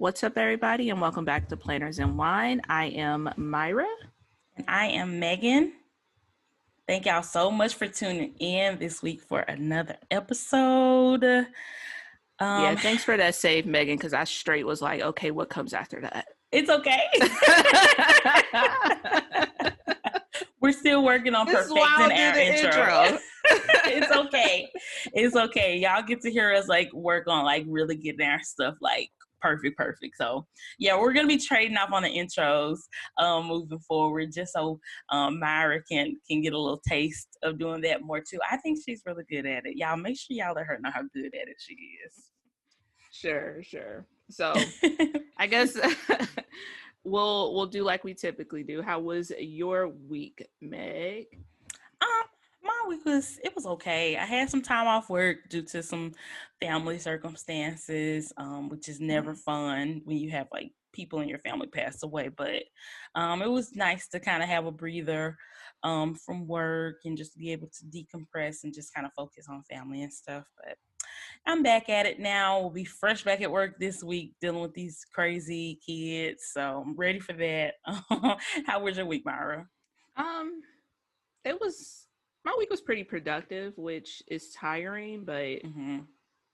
What's up, everybody, and welcome back to Planners and Wine. I am Myra. And I am Megan. Thank y'all so much for tuning in this week for another episode. Um, yeah, thanks for that save, Megan, because I straight was like, okay, what comes after that? It's okay. We're still working on This perfecting our the intro. intro. it's okay. It's okay. Y'all get to hear us like work on like really getting our stuff like perfect, perfect. So yeah, we're gonna be trading off on the intros um moving forward, just so um Myra can can get a little taste of doing that more too. I think she's really good at it. Y'all make sure y'all let her know how good at it she is. Sure, sure. So. I guess we'll we'll do like we typically do. How was your week, Meg? Um, my week was it was okay. I had some time off work due to some family circumstances, um, which is never fun when you have like people in your family pass away. But um, it was nice to kind of have a breather um from work and just be able to decompress and just kind of focus on family and stuff. But I'm back at it now. We'll be fresh back at work this week dealing with these crazy kids. So I'm ready for that. How was your week, Myra? Um, it was my week was pretty productive, which is tiring, but hmm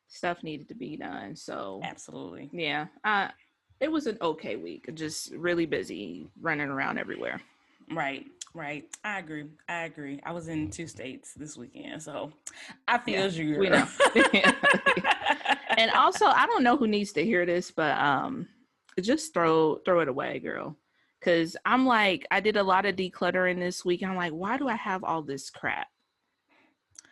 stuff needed to be done. So Absolutely. yeah, uh, it was an okay week. Just really busy, running around everywhere. Right, right. I agree. I agree. I was in two states this weekend, so I feel Yeah, you. we know. and also i don't know who needs to hear this but um just throw throw it away girl because i'm like i did a lot of decluttering this week i'm like why do i have all this crap?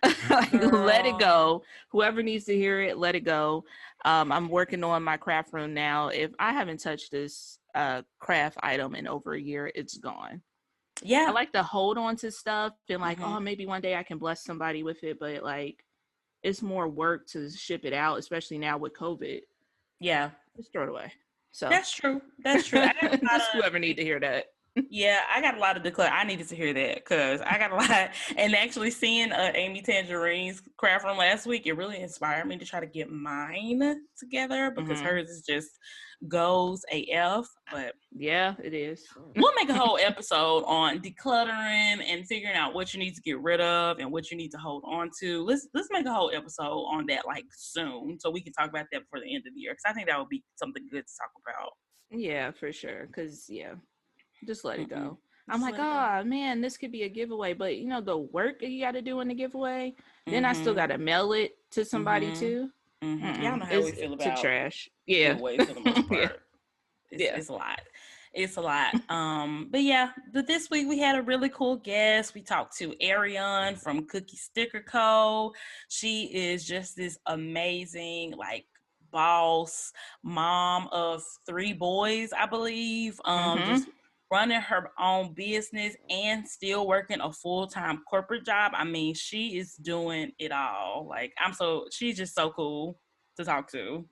Like, let it go. Whoever needs to hear it let it go. Um i'm working on my craft room now. If i haven't touched this uh craft item in over a year it's gone. Yeah, i like to hold on to stuff and like Mhm. oh maybe one day i can bless somebody with it but like it's more work to ship it out especially now with covid. Yeah. just throw it away so That's true. That's true. I got a lot just whoever need to hear that yeah, I got a lot of declare. I needed to hear that because I got a lot. And actually, seeing uh, Amy Tangerine's craft room last week, it really inspired me to try to get mine together because Mhm. hers is just goes AF. But yeah it is we'll make a whole episode on decluttering and figuring out what you need to get rid of and what you need to hold on to. Let's let's make a whole episode on that like soon, so we can talk about that before the end of the year. Because I think that would be something good to talk about. yeah for sure because yeah just let it Mm-mm. go i'm Just like oh man this could be a giveaway but you know the work that you got to do in the giveaway then i still got to mail it to somebody Mhm. too Mhm. Y'all know how we feel it's about trash yeah giveaways for the most Yeah. It's, Yeah. it's a lot. It's a lot. Um, but yeah, but this week we had a really cool guest. We talked to Ariane from Cookie Sticker Co. She is just this amazing, like boss, mom of three boys, I believe. Um, just running her own business and still working a full-time corporate job. I mean, she is doing it all. Like I'm so she's just so cool to talk to.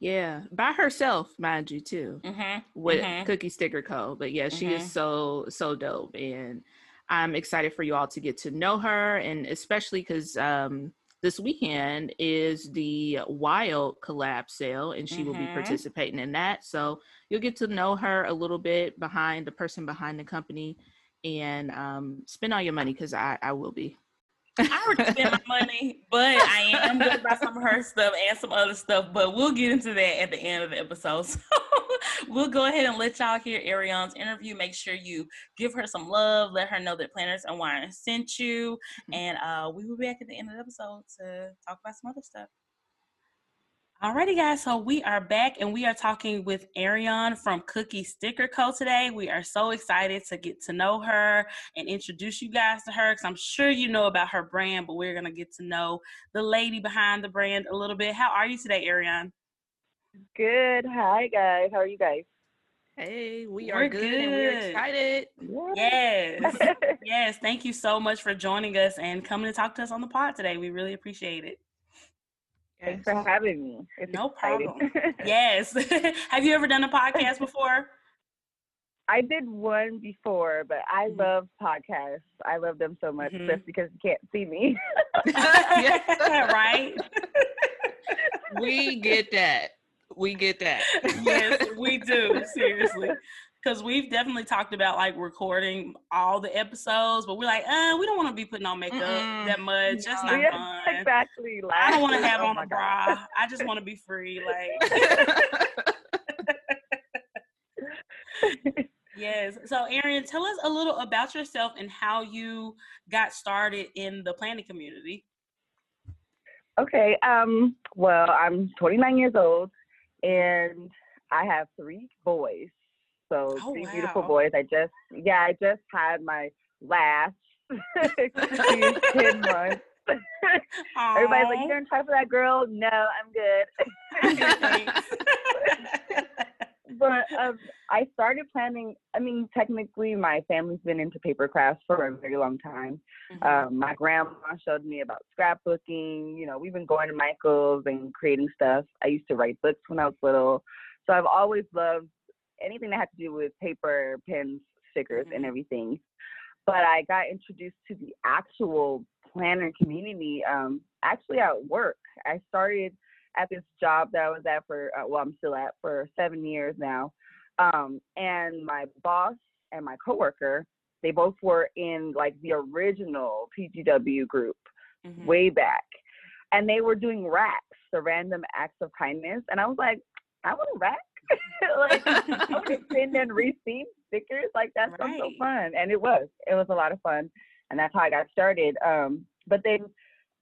yeah by herself mind you too Mm-hmm. with Mhm. Cookie Sticker Co. But yeah, she Mhm. is so so dope, and I'm excited for you all to get to know her, and especially because um, this weekend is the Wild collab sale, and she will be Mhm. participating in that. So you'll get to know her a little bit behind the person behind the company, and um, spend all your money because I I will be. I already spent my money, but I am gonna buy some of her stuff and some other stuff. But we'll get into that at the end of the episode. So we'll go ahead and let y'all hear Ariane's interview. Make sure you give her some love. Let her know that Planners and Wine sent you, Mhm. and uh, we will be back at the end of the episode to talk about some other stuff. Alrighty, guys. So we are back and we are talking with Ariane from Cookie Sticker Co. today. We are so excited to get to know her and introduce you guys to her because I'm sure you know about her brand, but we're going to get to know the lady behind the brand a little bit. How are you today, Ariane? Good. Hi, guys. How are you guys? Hey, we We're are good, and we're excited. Yes. yes. Thank you so much for joining us and coming to talk to us on the pod today. We really appreciate it. Thanks for having me. It's No exciting. problem. Yes. Have you ever done a podcast before? I did one before, but I Mhm. love podcasts. I love them so much Mhm. just because you can't see me. Yeah. right? we get that. We get that. yes, we do. Seriously. Because we've definitely talked about like recording all the episodes, but we're like, uh, we don't want to be putting on makeup Mm-mm. that much. That's not Yeah, fun. exactly. I don't want to have oh on a God. bra. I just want to be free. Like, yes. So, Ariane, tell us a little about yourself and how you got started in the planning community. Okay. Um. Well, I'm 29 years old, and I have three boys. So Oh, three beautiful boys. I just yeah, I just had my last. 10 months. Everybody's like. "You gonna try for that girl?" No, I'm good. But um, I started planning. I mean, technically, my family's been into paper crafts for a very long time. Mhm. Um, my grandma showed me about scrapbooking. You know, we've been going to Michael's and creating stuff. I used to write books when I was little, so I've always loved anything that had to do with paper, pens, stickers, and Mhm. everything. But I got introduced to the actual planner community um, actually at work. I started at this job that I was at for, uh, well, I'm still at for seven years now. Um, and my boss and my coworker, they both were in like the original PGW group Mhm. way back. And they were doing racks, the random acts of kindness. And I was like, I want a rack. like, I send and receive stickers. Like, that sounds so fun. And it was. It was a lot of fun. And that's how I got started. Um, but then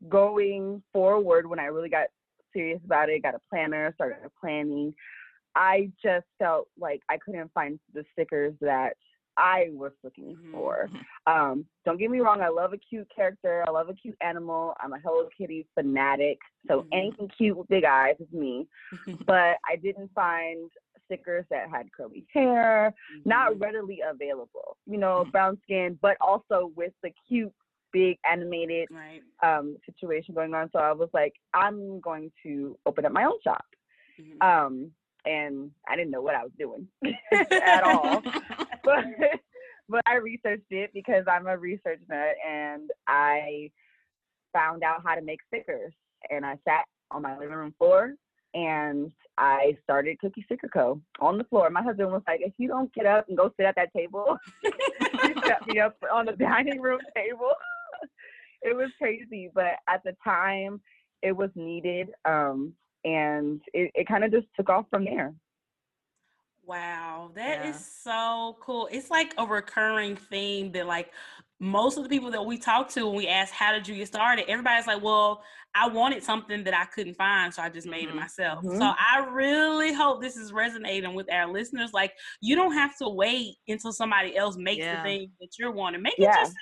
going forward, when I really got serious about it, got a planner, started planning, I just felt like I couldn't find the stickers that I was looking Mhm. for. Um, don't get me wrong, I love a cute character. I love a cute animal. I'm a Hello Kitty fanatic. So Mhm. anything cute with big eyes is me. But I didn't find stickers that had curly hair, not readily available. You know, brown skin, but also with the cute, big animated right. um, situation going on. So I was like, I'm going to open up my own shop. Mhm. Um, and I didn't know what I was doing at all but but I researched it because I'm a research nut and I found out how to make stickers and I sat on my living room floor and I started Cookie Sticker Co. on the floor. My husband was like, if you don't get up and go sit at that table, he set me up on the dining room table. it was crazy, but at the time it was needed. Um, and it, it kind of just took off from there. Wow, that is Yeah. so cool. It's like a recurring theme that like most of the people that we talk to when we ask how did you get started, everybody's like, "Well, I wanted something that I couldn't find, so I just made it Mhm. myself." Mhm. So I really hope this is resonating with our listeners. Like, you don't have to wait until somebody else makes Yeah. the thing that you're wanting. Make it yourself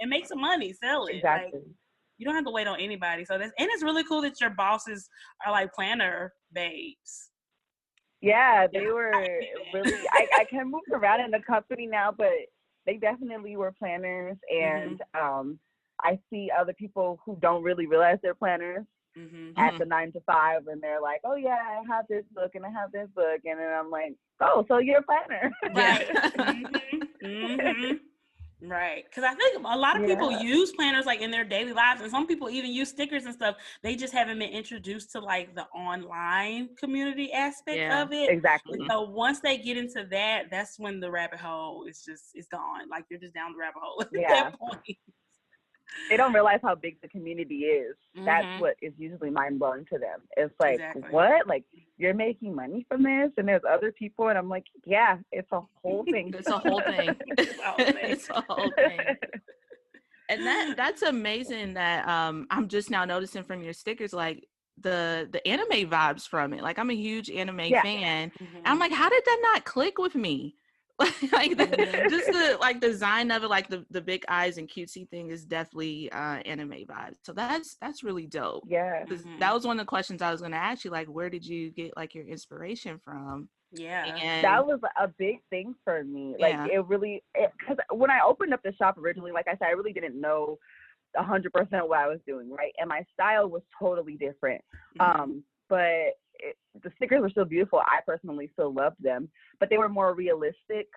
and make some money. Sell it. Like, Exactly. You don't have to wait on anybody. So that's and it's really cool that your bosses are like planner babes. Yeah, they Yeah. were really. I, I can move around in the company now, but they definitely were planners, and um, I see other people who don't really realize they're planners hmm at Mhm. the nine to five, and they're like, "Oh yeah, I have this book and I have this book," and then I'm like, "Oh, so you're a planner?" Right. Yeah. Right. Because I think a lot of people use planners like in their daily lives, and some people even use stickers and stuff. They just haven't been introduced to like the online community aspect Yeah. of it. exactly. And so once they get into that, that's when the rabbit hole is just is gone. Like you're just down the rabbit hole at Yeah. that point. They don't realize how big the community is. That's Mhm. what is usually mind blowing to them. It's like, Exactly. what? Like you're making money from this, and there's other people, and I'm like, yeah, it's a whole thing. It's a whole thing. It's a whole thing. it's a whole thing. And that that's amazing that um I'm just now noticing from your stickers like the the anime vibes from it. Like I'm a huge anime Yeah. fan. Mhm. I'm like, how did that not click with me? like the, just the like design of it, like the the big eyes and cutesy thing is definitely uh anime vibes. So that's that's really dope. yeah. 'Cause. That was one of the questions I was gonna ask you, like where did you get like your inspiration from? yeah. And that was a big thing for me. Like Yeah. it really, because when I opened up the shop originally, like I said, I really didn't know a hundred percent what I was doing, right? And my style was totally different. Mhm. Um, but it, the stickers were still beautiful. I personally still loved them, but they were more realistic.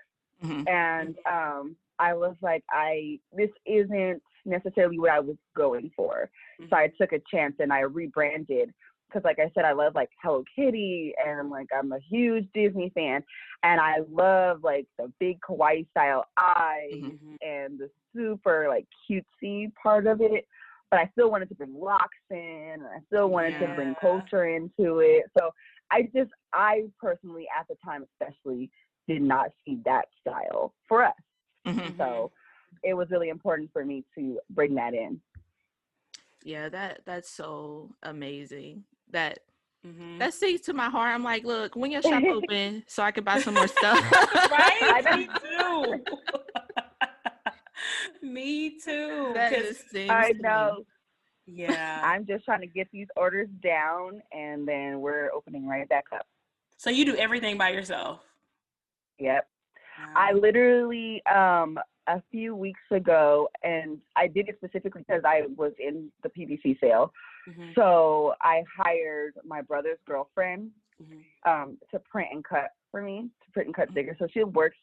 Mhm. And um, I was like, I this isn't necessarily what I was going for. So I took a chance and I rebranded because like I said, I love like Hello Kitty and like I'm a huge Disney fan and I love like the big kawaii style eyes Mhm. and the super like cutesy part of it. But I still wanted to bring locks in and I still wanted to bring culture into it. So I just I personally at the time especially did not see that style for us. Mhm. So it was really important for me to bring that in. Yeah, that that's so amazing. That Mhm. that speaks to my heart. I'm like, look, when your shop open, so I can buy some more stuff. right? I Me too. Me too. That 'cause- just I to me- know. yeah. I'm just trying to get these orders down and then we're opening right back up. So you do everything by yourself. Yep. I literally um a few weeks ago and I did it specifically because I was in the PVC sale. Mhm, So I hired my brother's girlfriend mhm. um to print and cut for me, to print and cut stickers. So she works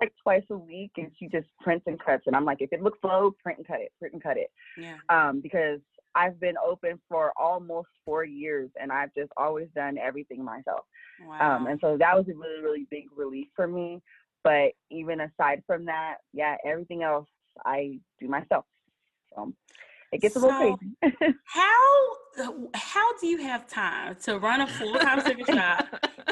like twice a week and she just prints and cuts and I'm like if it looks low, print and cut it, print and cut it. Yeah. um, because I've been open for almost four years and I've just always done everything myself. Wow. Um, and so that was a really, really big relief for me. But even aside from that, yeah, everything else I do myself. So it gets a little crazy. how how do you have time to run a full time sticker shop,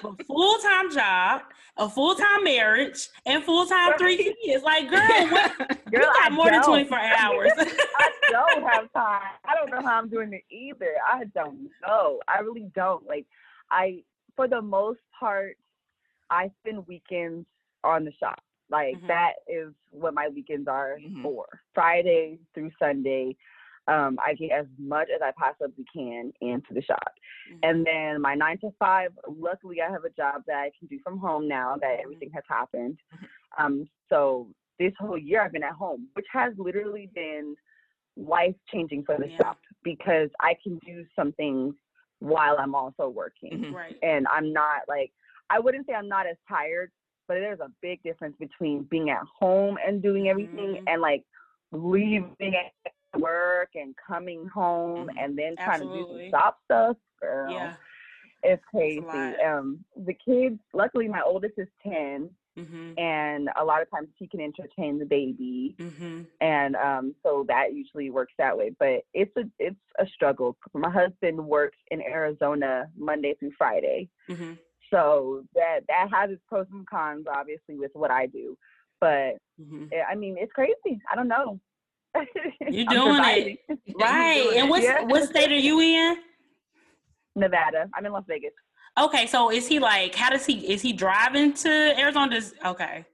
a full time job, a full time marriage, and full time three kids? Like, girl, what, Girl, you got I more than don't. twenty four hours. I don't have time. I don't know how I'm doing it either. I don't know. I really don't. Like I for the most part, I spend weekends on the shop. Like Mhm. that is what my weekends are Mhm. for. Friday through Sunday. Um, I get as much as I possibly can into the shop. Mm-hmm. And then my nine to five, luckily I have a job that I can do from home now that everything has happened. Um, so this whole year I've been at home, which has literally been life changing for the Yeah. shop because I can do some things while I'm also working. Mhm. right. And I'm not like I wouldn't say I'm not as tired, but there's a big difference between being at home and doing everything Mhm. and like leaving at work and coming home Mhm. and then trying to do Absolutely. some shop stuff. Girl, Yeah. it's crazy. lot. Um, the kids, luckily, my oldest is 10, Mhm. and a lot of times he can entertain the baby. Mhm. And um, so that usually works that way. But it's a it's a struggle. My husband works in Arizona Monday through Friday, Mhm. so that that has its pros and cons, obviously, with what I do. But Mhm. eh, I mean, it's crazy. I don't know. You're doing it. Right. doing And it. what Yeah. what state are you in? Nevada. I'm in Las Vegas. Okay, so is he like? How does he? Is he driving to Arizona? Does okay?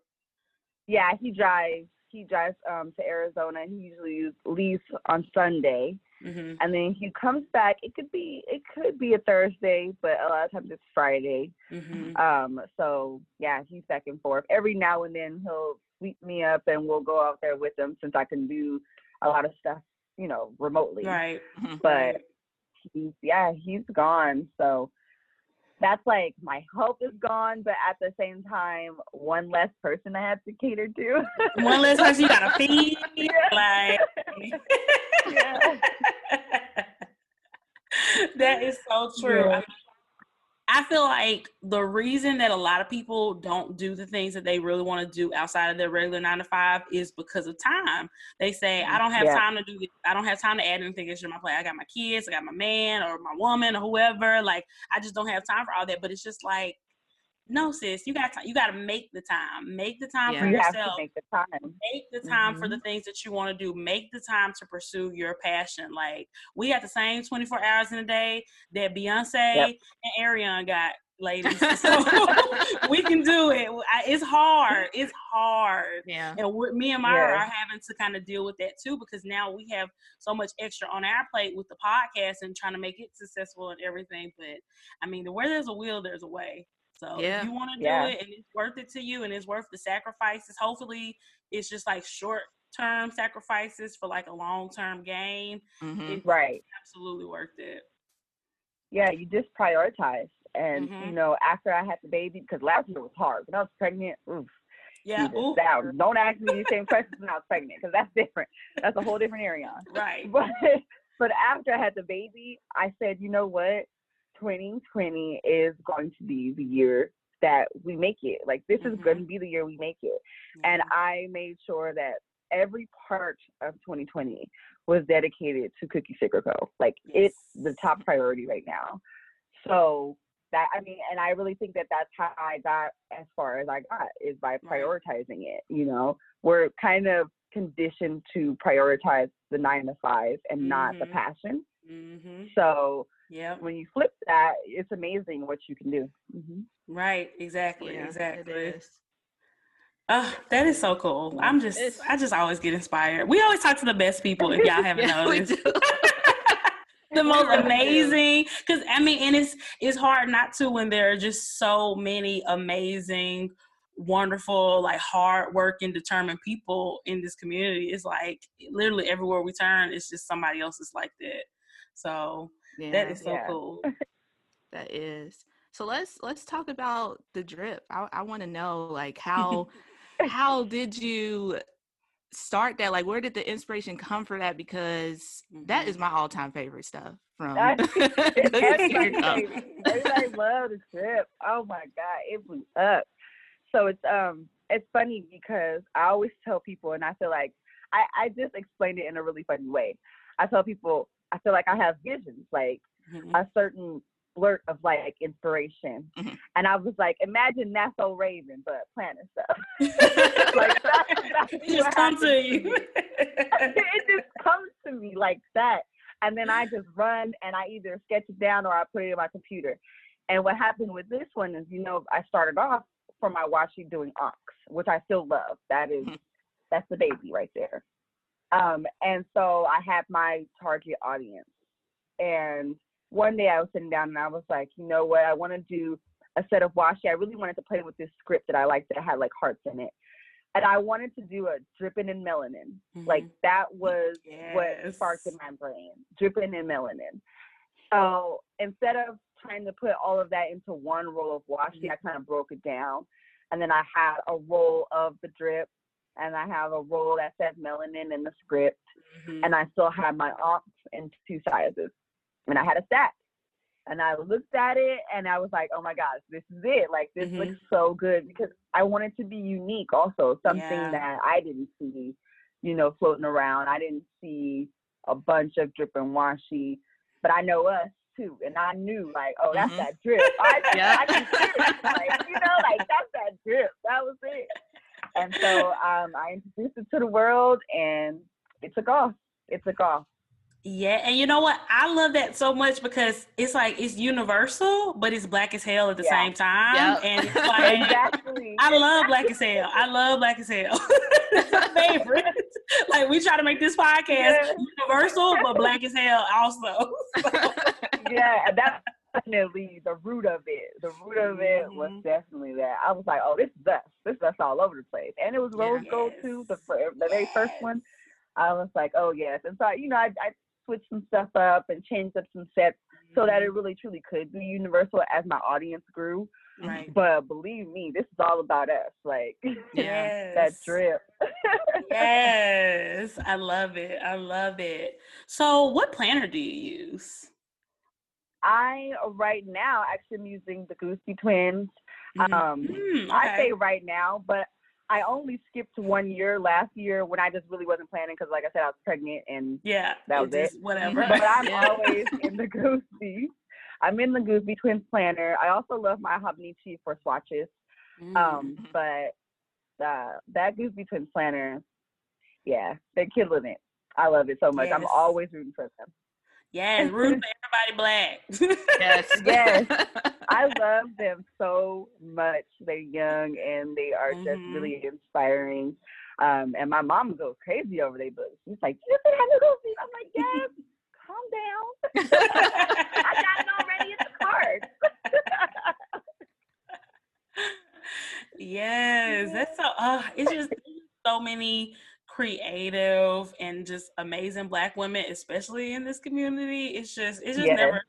Yeah, he drives. He drives um to Arizona. He usually leaves on Sunday, hmm and then he comes back. It could be it could be a Thursday, but a lot of times it's Friday. hmm Um, so yeah, he's back and forth. Every now and then he'll sweep me up, and we'll go out there with him since I can do a lot of stuff, you know, remotely. Right. Mhm. But he's yeah, he's gone. So that's like my hope is gone, but at the same time, one less person I have to cater to. one less person you gotta feed. Yeah. Like Yeah. that is so true. Yeah. I, mean, I feel like the reason that a lot of people don't do the things that they really want to do outside of their regular nine to five is because of time. They say, I don't have Yeah. time to do this. I don't have time to add anything extra to my plate. I got my kids, I got my man or my woman or whoever. Like, I just don't have time for all that. But it's just like, no, sis, you got. You got to make the time. Make the time Yeah. for you have to yourself make the time. make the time for Mhm. the things that you want to do make the time to pursue your passion like we got the same 24 hours in a day that beyonce Yep. and ariana got ladies so we can do it it's hard it's hard Yeah. and me and Myra Yeah. are having to kind of deal with that too because now we have so much extra on our plate with the podcast and trying to make it successful and everything. But I mean, where there's a will, there's a way. So Yeah. if you want to do Yeah. it and it's worth it to you and it's worth the sacrifices, hopefully it's just like short term sacrifices for like a long term gain. hmm It's Right. absolutely worth it. Yeah, you just prioritize. And Mhm. you know, after I had the baby, because last year was hard. When I was pregnant, oof, Yeah. Don't ask me the same questions when I was pregnant, because that's different. That's a whole different area. right. But but after I had the baby, I said, you know what? 2020 is going to be the year that we make it. Like this is Mhm. going to be the year we make it. And Mhm. I made sure that every part of 2020 was dedicated to Cookie Sticker Co. Like it's the top priority right now. So that I mean, and I really think that that's how I got as far as I got is by prioritizing it. You know, we're kind of conditioned to prioritize the nine to five and not the Mhm. passion. Mhm. So yeah, when you flip that, it's amazing what you can do. hmm Right. Exactly. Yeah, exactly. Oh, that is so cool. I'm just, It's- I just always get inspired. We always talk to the best people. If y'all haven't Yeah, noticed, do. the most amazing. Because I mean, and it's it's hard not to when there are just so many amazing, wonderful, like hard working, determined people in this community. It's like literally everywhere we turn, it's just somebody else is like that. So Yeah, that is so Yeah. cool. that is. So let's let's talk about the drip. I, I want to know like how how did you start that? Like where did the inspiration come for that? Because that is Mhm. my all time favorite stuff from That's- Cookie Sticker Co. Everybody, everybody love the drip. Oh my god, it blew up. So it's um it's funny because I always tell people, and I feel like I I just explained it in a really funny way. I tell people I feel like I have visions, like Mhm. a certain blurt of like inspiration, Mhm. and I was like, imagine that's Raven, but planet stuff. like that's, that's It just what come happened to you. it just comes to me like that. And then I just run and I either sketch it down or I put it in my computer. And what happened with this one is, you know, I started off for my washi doing ox, which I still love. That is, Mhm. that's the baby right there. Um, and so I had my target audience. And one day I was sitting down and I was like, you know what? I want to do a set of washi. I really wanted to play with this script that I liked that had like hearts in it. And I wanted to do a dripping in melanin. Like Mhm. that was what sparked in my brain, dripping in melanin. So instead of trying to put all of that into one roll of washi, I kind of broke it down. And then I had a roll of the drip and I have a roll that says melanin in the script. Mhm. And I still had my ox in two sizes. And I had a stack. And I looked at it and I was like, oh my gosh, this is it. Like, this Mhm. looks so good because I wanted to be unique also, something Yeah. that I didn't see, you know, floating around. I didn't see a bunch of drip and washi, but I know us too. And I knew, like, oh, that's Mhm. that drip. I, Yeah. I can hear it. Like, you know, like, that's that drip. That was it. And so um, I introduced it to the world and it took off. It took off. Yeah, and you know what? I love that so much because it's like it's universal, but it's black as hell at the Yeah. same time. Yep. And it's like Exactly. I love black as hell. I love black as hell. it's my favorite. like we try to make this podcast Yeah. universal, but black as hell also. yeah, and that's definitely the root of it. The root of it was Mhm. definitely that. I was like, oh, this is us. This is us all over the place. And it was rose gold Yes. too, the, the very first one. I was like, oh, yes. And so, you know, I, I switched some stuff up and changed up some sets so that it really truly could be universal as my audience grew. right. But believe me, this is all about us. Like, Yeah. that Yes. drip. yes, I love it. I love it. So, what planner do you use? I, right now, actually am using the Goosey Twins. Mhm. Um, Mm, I say right now, but I only skipped one year last year when I just really wasn't planning because, like I said, I was pregnant and yeah, that was just Whatever. but I'm Yeah. always in the Goosey. I'm in the Goosey Twins planner. I also love my Hobonichi for swatches. Mm. Um, but uh, that Goosey Twins planner, yeah, they're killing it. I love it so much. I'm always rooting for them. Yes, root for everybody black. yes. Yes. I love them so much. They're young and they are just Mhm. really inspiring. Um, and my mom goes crazy over their books. She's like, "You see how little feet?" I'm like, "Yes, calm down. I got it already in the card." yes, that's so. Uh, it's just so many creative and just amazing Black women, especially in this community. It's just it's just Yes. never a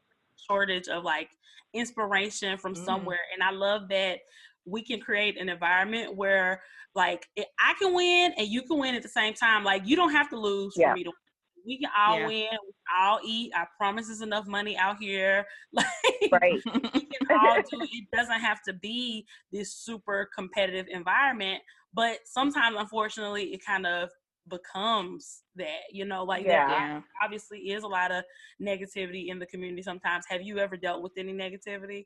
shortage of like inspiration from Mhm. somewhere, and I love that we can create an environment where like I can win and you can win at the same time. Like you don't have to lose Yeah. for me to. win. We can all Yeah. win. We can all eat. I promise there's enough money out here. Like Right. we can all do it. it doesn't have to be this super competitive environment but sometimes unfortunately it kind of becomes that you know like Yeah. there obviously is a lot of negativity in the community sometimes have you ever dealt with any negativity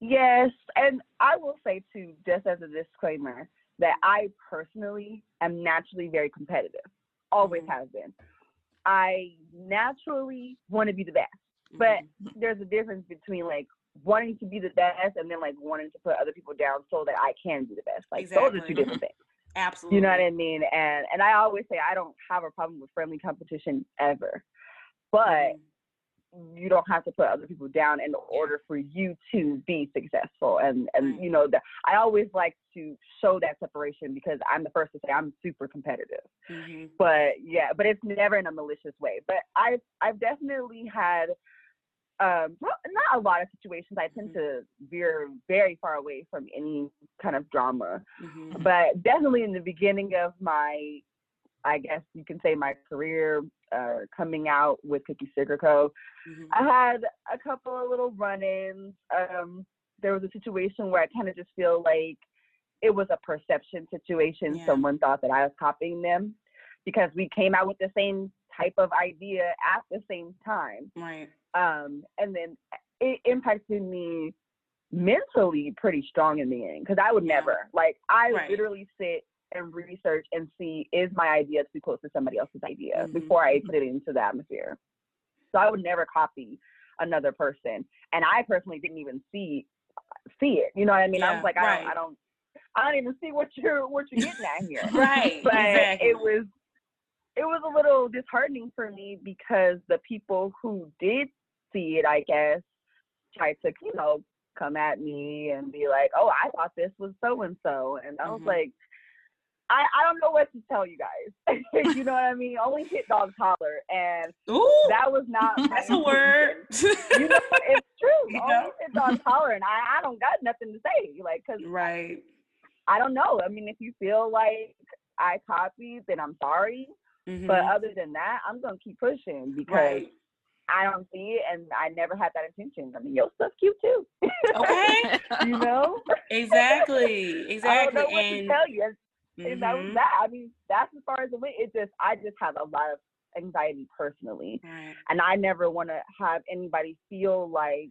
Yes, and I will say too, just as a disclaimer, that I personally am naturally very competitive. Always Mhm. have been. I naturally want to be the best, but Mhm. there's a difference between like wanting to be the best and then like wanting to put other people down so that I can be the best. Like those are two different things. Absolutely You know what I mean? And and I always say I don't have a problem with friendly competition ever, but Mhm. you don't have to put other people down in order for you to be successful and and you know that i always like to show that separation because i'm the first to say i'm super competitive Mhm. but yeah but it's never in a malicious way but i've i've definitely had um not, not a lot of situations i tend Mhm. to veer very far away from any kind of drama Mhm. but definitely in the beginning of my i guess you can say my career uh, coming out with cookie sticker co Mhm. I had a couple of little run-ins. Um, there was a situation where I kind of just feel like it was a perception situation. Yeah. Someone thought that I was copying them because we came out with the same type of idea at the same time. right Um, and then it impacted me mentally pretty strong in the end because I would Yeah. never like I Right. literally sit and research and see is my idea too close to somebody else's idea Mhm. before I put it into the atmosphere. So I would never copy another person, and I personally didn't even see see it. You know what I mean? I was like, I right. don't, I don't, I don't even see what you're what you're getting at here. right but exactly it was it was a little disheartening for me because the people who did see it, I guess, tried to you know come at me and be like, oh, I thought this was so and so, and I was Mhm. like. I, I don't know what to tell you guys. you know what I mean? Only hit dogs holler, and Ooh, that was not. that's a word. You know, it's true. Only hit dogs holler, and I, I don't got nothing to say. Like, cause right I don't know. I mean, if you feel like I copied, then I'm sorry. Mhm. But other than that, I'm gonna keep pushing because right I don't see it, and I never had that intention. I mean, your stuff's cute too. okay you know, exactly I exactly don't know what to and tell you. And, and that was that. I mean, that's as far as it went. It just, I just have a lot of anxiety personally, Right. and I never want to have anybody feel like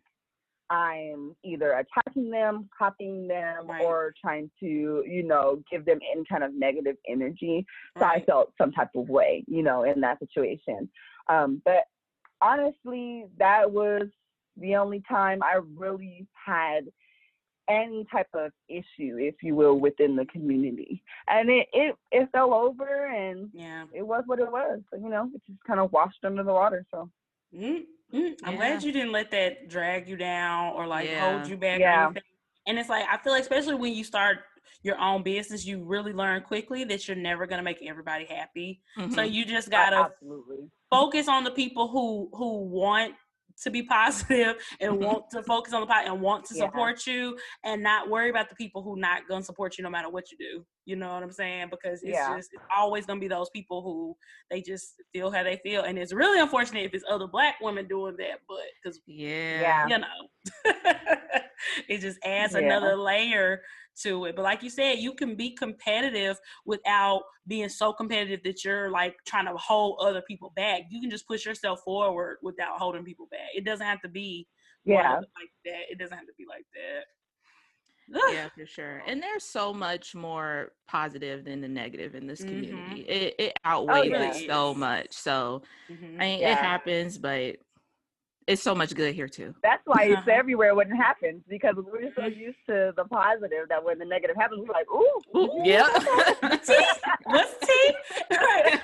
I'm either attacking them, copying them, Right. or trying to, you know, give them any kind of negative energy. So I felt some type of way, you know, in that situation. Um, but honestly, that was the only time I really had any type of issue, if you will, within the community. And it it, it fell over and Yeah. it was what it was. So, you know, it just kind of washed under the water. So mm mm. I'm glad you didn't let that drag you down or like Yeah. hold you back Yeah. or anything. And it's like I feel like especially when you start your own business, you really learn quickly that you're never gonna make everybody happy. So Mhm. you just gotta absolutely. focus on the people who who want to be positive and want to focus on the pot and want to Yeah. support you and not worry about the people who not gonna support you no matter what you do. You know what I'm saying? Because it's Yeah. just it's always gonna be those people who they just feel how they feel. And it's really unfortunate if it's other black women doing that, but because yeah. you know it just adds Yeah. another layer to it but like you said you can be competitive without being so competitive that you're like trying to hold other people back you can just push yourself forward without holding people back it doesn't have to be Yeah. like that it doesn't have to be like that Ugh. Yeah, for sure. And there's so much more positive than the negative in this Mhm. community. It it outweighs yeah. it so much. So Mhm. I mean, Yeah. it happens, but it's so much good here too. That's why it's everywhere when it happens because we're so used to the positive that when the negative happens, we're like, ooh, Ooh, yeah. what's tea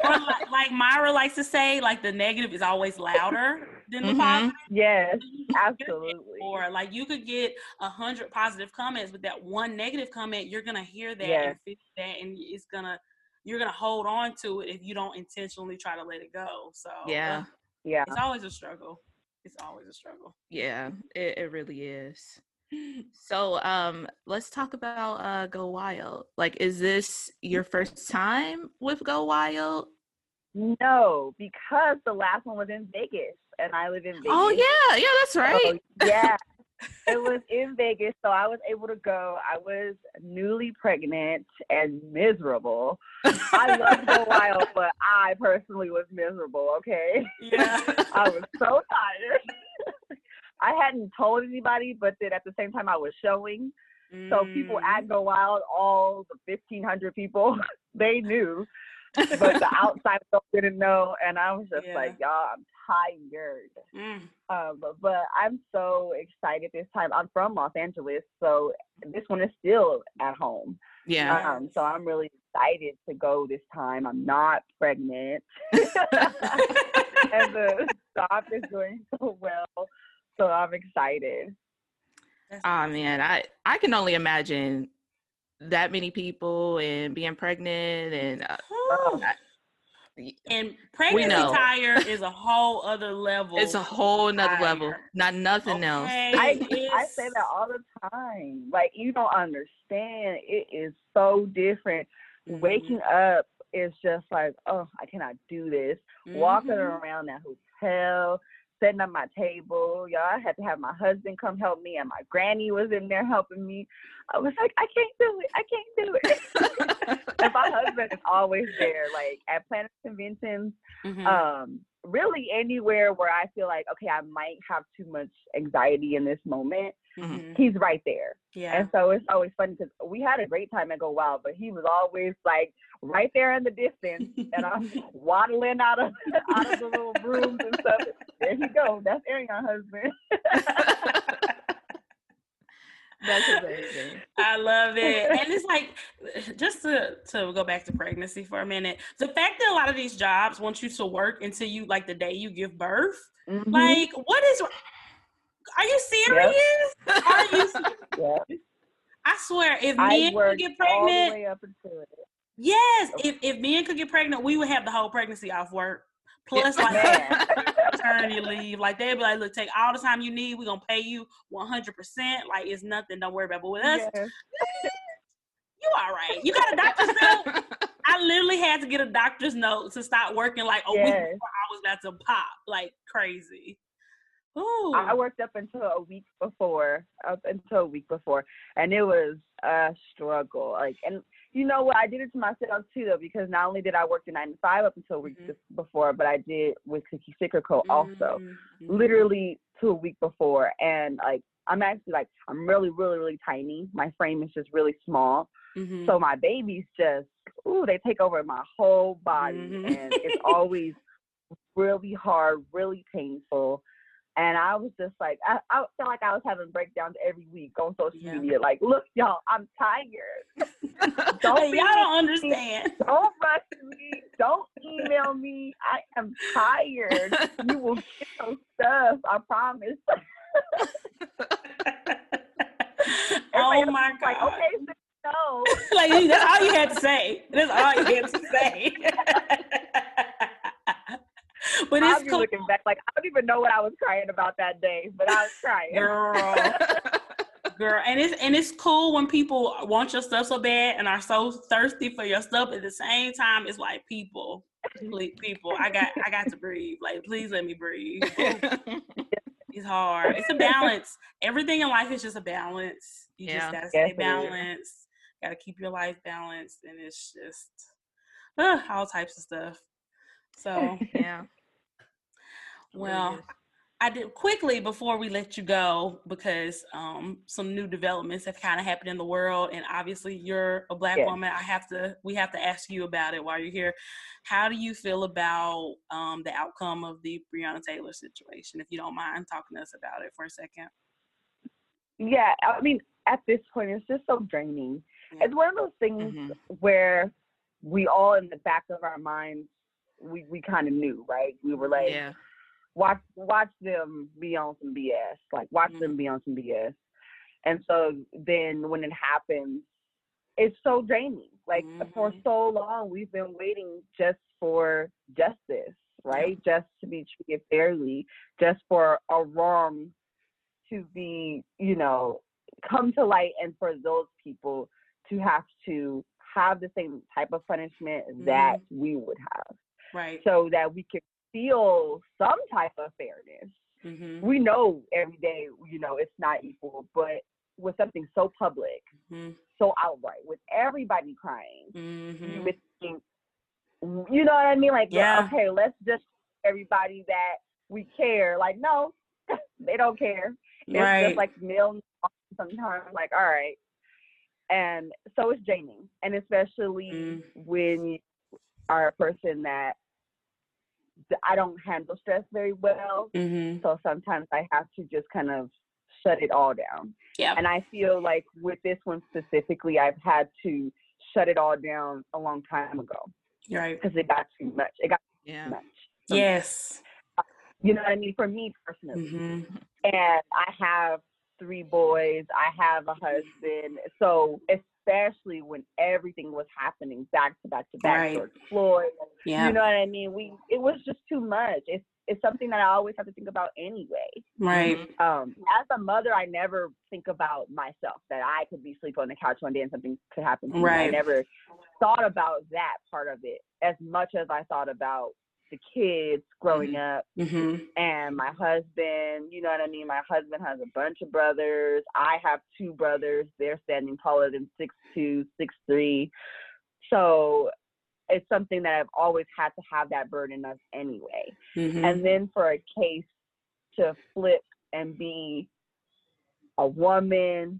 Or like, like myra likes to say like the negative is always louder than the Mhm. positive yes, You can get absolutely. Or like you could get a hundred positive comments, but that one negative comment, you're gonna hear that Yes. and feel that, and it's gonna you're gonna hold on to it if you don't intentionally try to let it go. So Yeah. ugh, Yeah. it's always a struggle. It's always a struggle. Yeah, it, it really is. So um let's talk about uh Go Wild. Like is this your first time with Go Wild? No, because the last one was in Vegas, and I live in Vegas. Oh yeah, yeah, that's right. So, yeah, it was in Vegas, so I was able to go. I was newly pregnant and miserable. I love the wild, but I personally was miserable. Okay, Yeah. I was so tired. I hadn't told anybody, but then at the same time, I was showing. So people Mm. at Go Wild, all the fifteen hundred people, they knew, but the outside world didn't know, and I was just Yeah. like, y'all, I'm tired. Mm. Um, but, but I'm so excited this time. I'm from Los Angeles, so this one is still at home. Yeah. Um, so I'm really excited to go this time. I'm not pregnant, and the stop is going so well. So I'm excited. That's Oh man, I I can only imagine that many people and being pregnant and uh, Whew. I- and pregnancy know. tire is a whole other level. it's a whole nother level. Not nothing else. I, I say that all the time. Like you don't understand. It is so different. Mhm. Waking up is just like, oh, I cannot do this. Walking Mhm. around that hotel, setting up my table. Y'all, I had to have my husband come help me, and my granny was in there helping me. I was like, I can't do it. I can't do it. and my husband is always there, like at planet conventions Mhm. um really anywhere where i feel like okay i might have too much anxiety in this moment Mhm. he's right there Yeah. and so it's always funny because we had a great time at go wild but he was always like right there in the distance and i'm waddling out of out of the little rooms and stuff there you go that's Ariane husband That's amazing. I love it. And it's like just to to go back to pregnancy for a minute. The fact that a lot of these jobs want you to work until you like the day you give birth. Mhm. Like what is are you serious? Are you yeah. I swear if i men could get pregnant, way up yes, if if men could get pregnant, we would have the whole pregnancy off work. Plus like Man. maternity leave. Like they'd be like, look, take all the time you need. We're gonna pay you one hundred percent. Like it's nothing. Don't worry about. it. But with us, Yes. you all right. You got a doctor's note. I literally had to get a doctor's note to start working like a week before I was about to pop like crazy. Ooh. I worked up until a week before, up until a week before, and it was a struggle. Like, and you know what? I did it to myself too, though, because not only did I work the nine to five up until a week Mhm. before, but I did with Cookie Sticker Co. also, Mhm. literally to a week before. And like, I'm actually like, I'm really, really, really tiny. My frame is just really small, Mhm. so my babies just, ooh, they take over my whole body, Mhm. and it's always really hard, really painful. And I was just like, I, I felt like I was having breakdowns every week on social Yeah. media. Like, look, y'all, I'm tired. Don't y'all don't understand. don't rush me. Don't email me. I am tired. You will get your stuff. I promise. oh my was like, god! okay, sis, no. like that's all you had to say. That's all you had to say. but I'll it's be cool, looking back like I don't even know what I was crying about that day, but I was crying. girl. girl and it's and it's cool when people want your stuff so bad and are so thirsty for your stuff at the same time it's like people please, people i got i got to breathe like please let me breathe it's hard it's a balance everything in life is just a balance you Yeah. just gotta stay balanced gotta keep your life balanced and it's just uh, all types of stuff so yeah. Well I did quickly before we let you go because um, some new developments have kind of happened in the world, and obviously you're a black Yes. woman. I have to, we have to ask you about it while you're here. How do you feel about um, the outcome of the Breonna Taylor situation? If you don't mind talking to us about it for a second. Yeah, I mean, at this point, it's just so draining. It's one of those things Mhm. where we all, in the back of our minds, we, we kind of knew, right? We were like, Yeah. Watch watch them be on some BS, like watch them be on some BS. And so then when it happens, it's so draining. Like for Mhm. so long, we've been waiting just for justice, right? Just to be treated fairly, just for a wrong to be, you know, come to light, and for those people to have to have the same type of punishment that we would have. right so that we can feel some type of fairness. mm-hmm. We know every day, you know, it's not equal, but with something so public, Mm-hmm. so outright, with everybody crying, Mm-hmm. you would think, you know what I mean? Like, Yeah. okay, let's just everybody that we care. Like, no, they don't care. It's right just like male sometimes. Like, all right. And so it's draining, and especially Mm. when you are a person that th- I don't handle stress very well. mm-hmm. So sometimes I have to just kind of shut it all down. yeah And I feel like with this one specifically, I've had to shut it all down a long time ago right because it got too much. It got Yeah. too much. for me. yes You know what I mean? For me personally. mm-hmm. and I have three boys. I have a husband. So especially when everything was happening back to back to back, Right. George Floyd. yeah You know what I mean? We it was just too much. It's it's something that I always have to think about anyway. right Um, as a mother, I never think about myself that I could be sleeping on the couch one day and something could happen to me. I never thought about that part of it as much as I thought about the kids growing up mm-hmm. and my husband, you know what I mean? My husband has a bunch of brothers. I have two brothers. They're standing taller than six two, six three. So it's something that I've always had to have that burden of anyway. Mm-hmm. And then for a case to flip and be a woman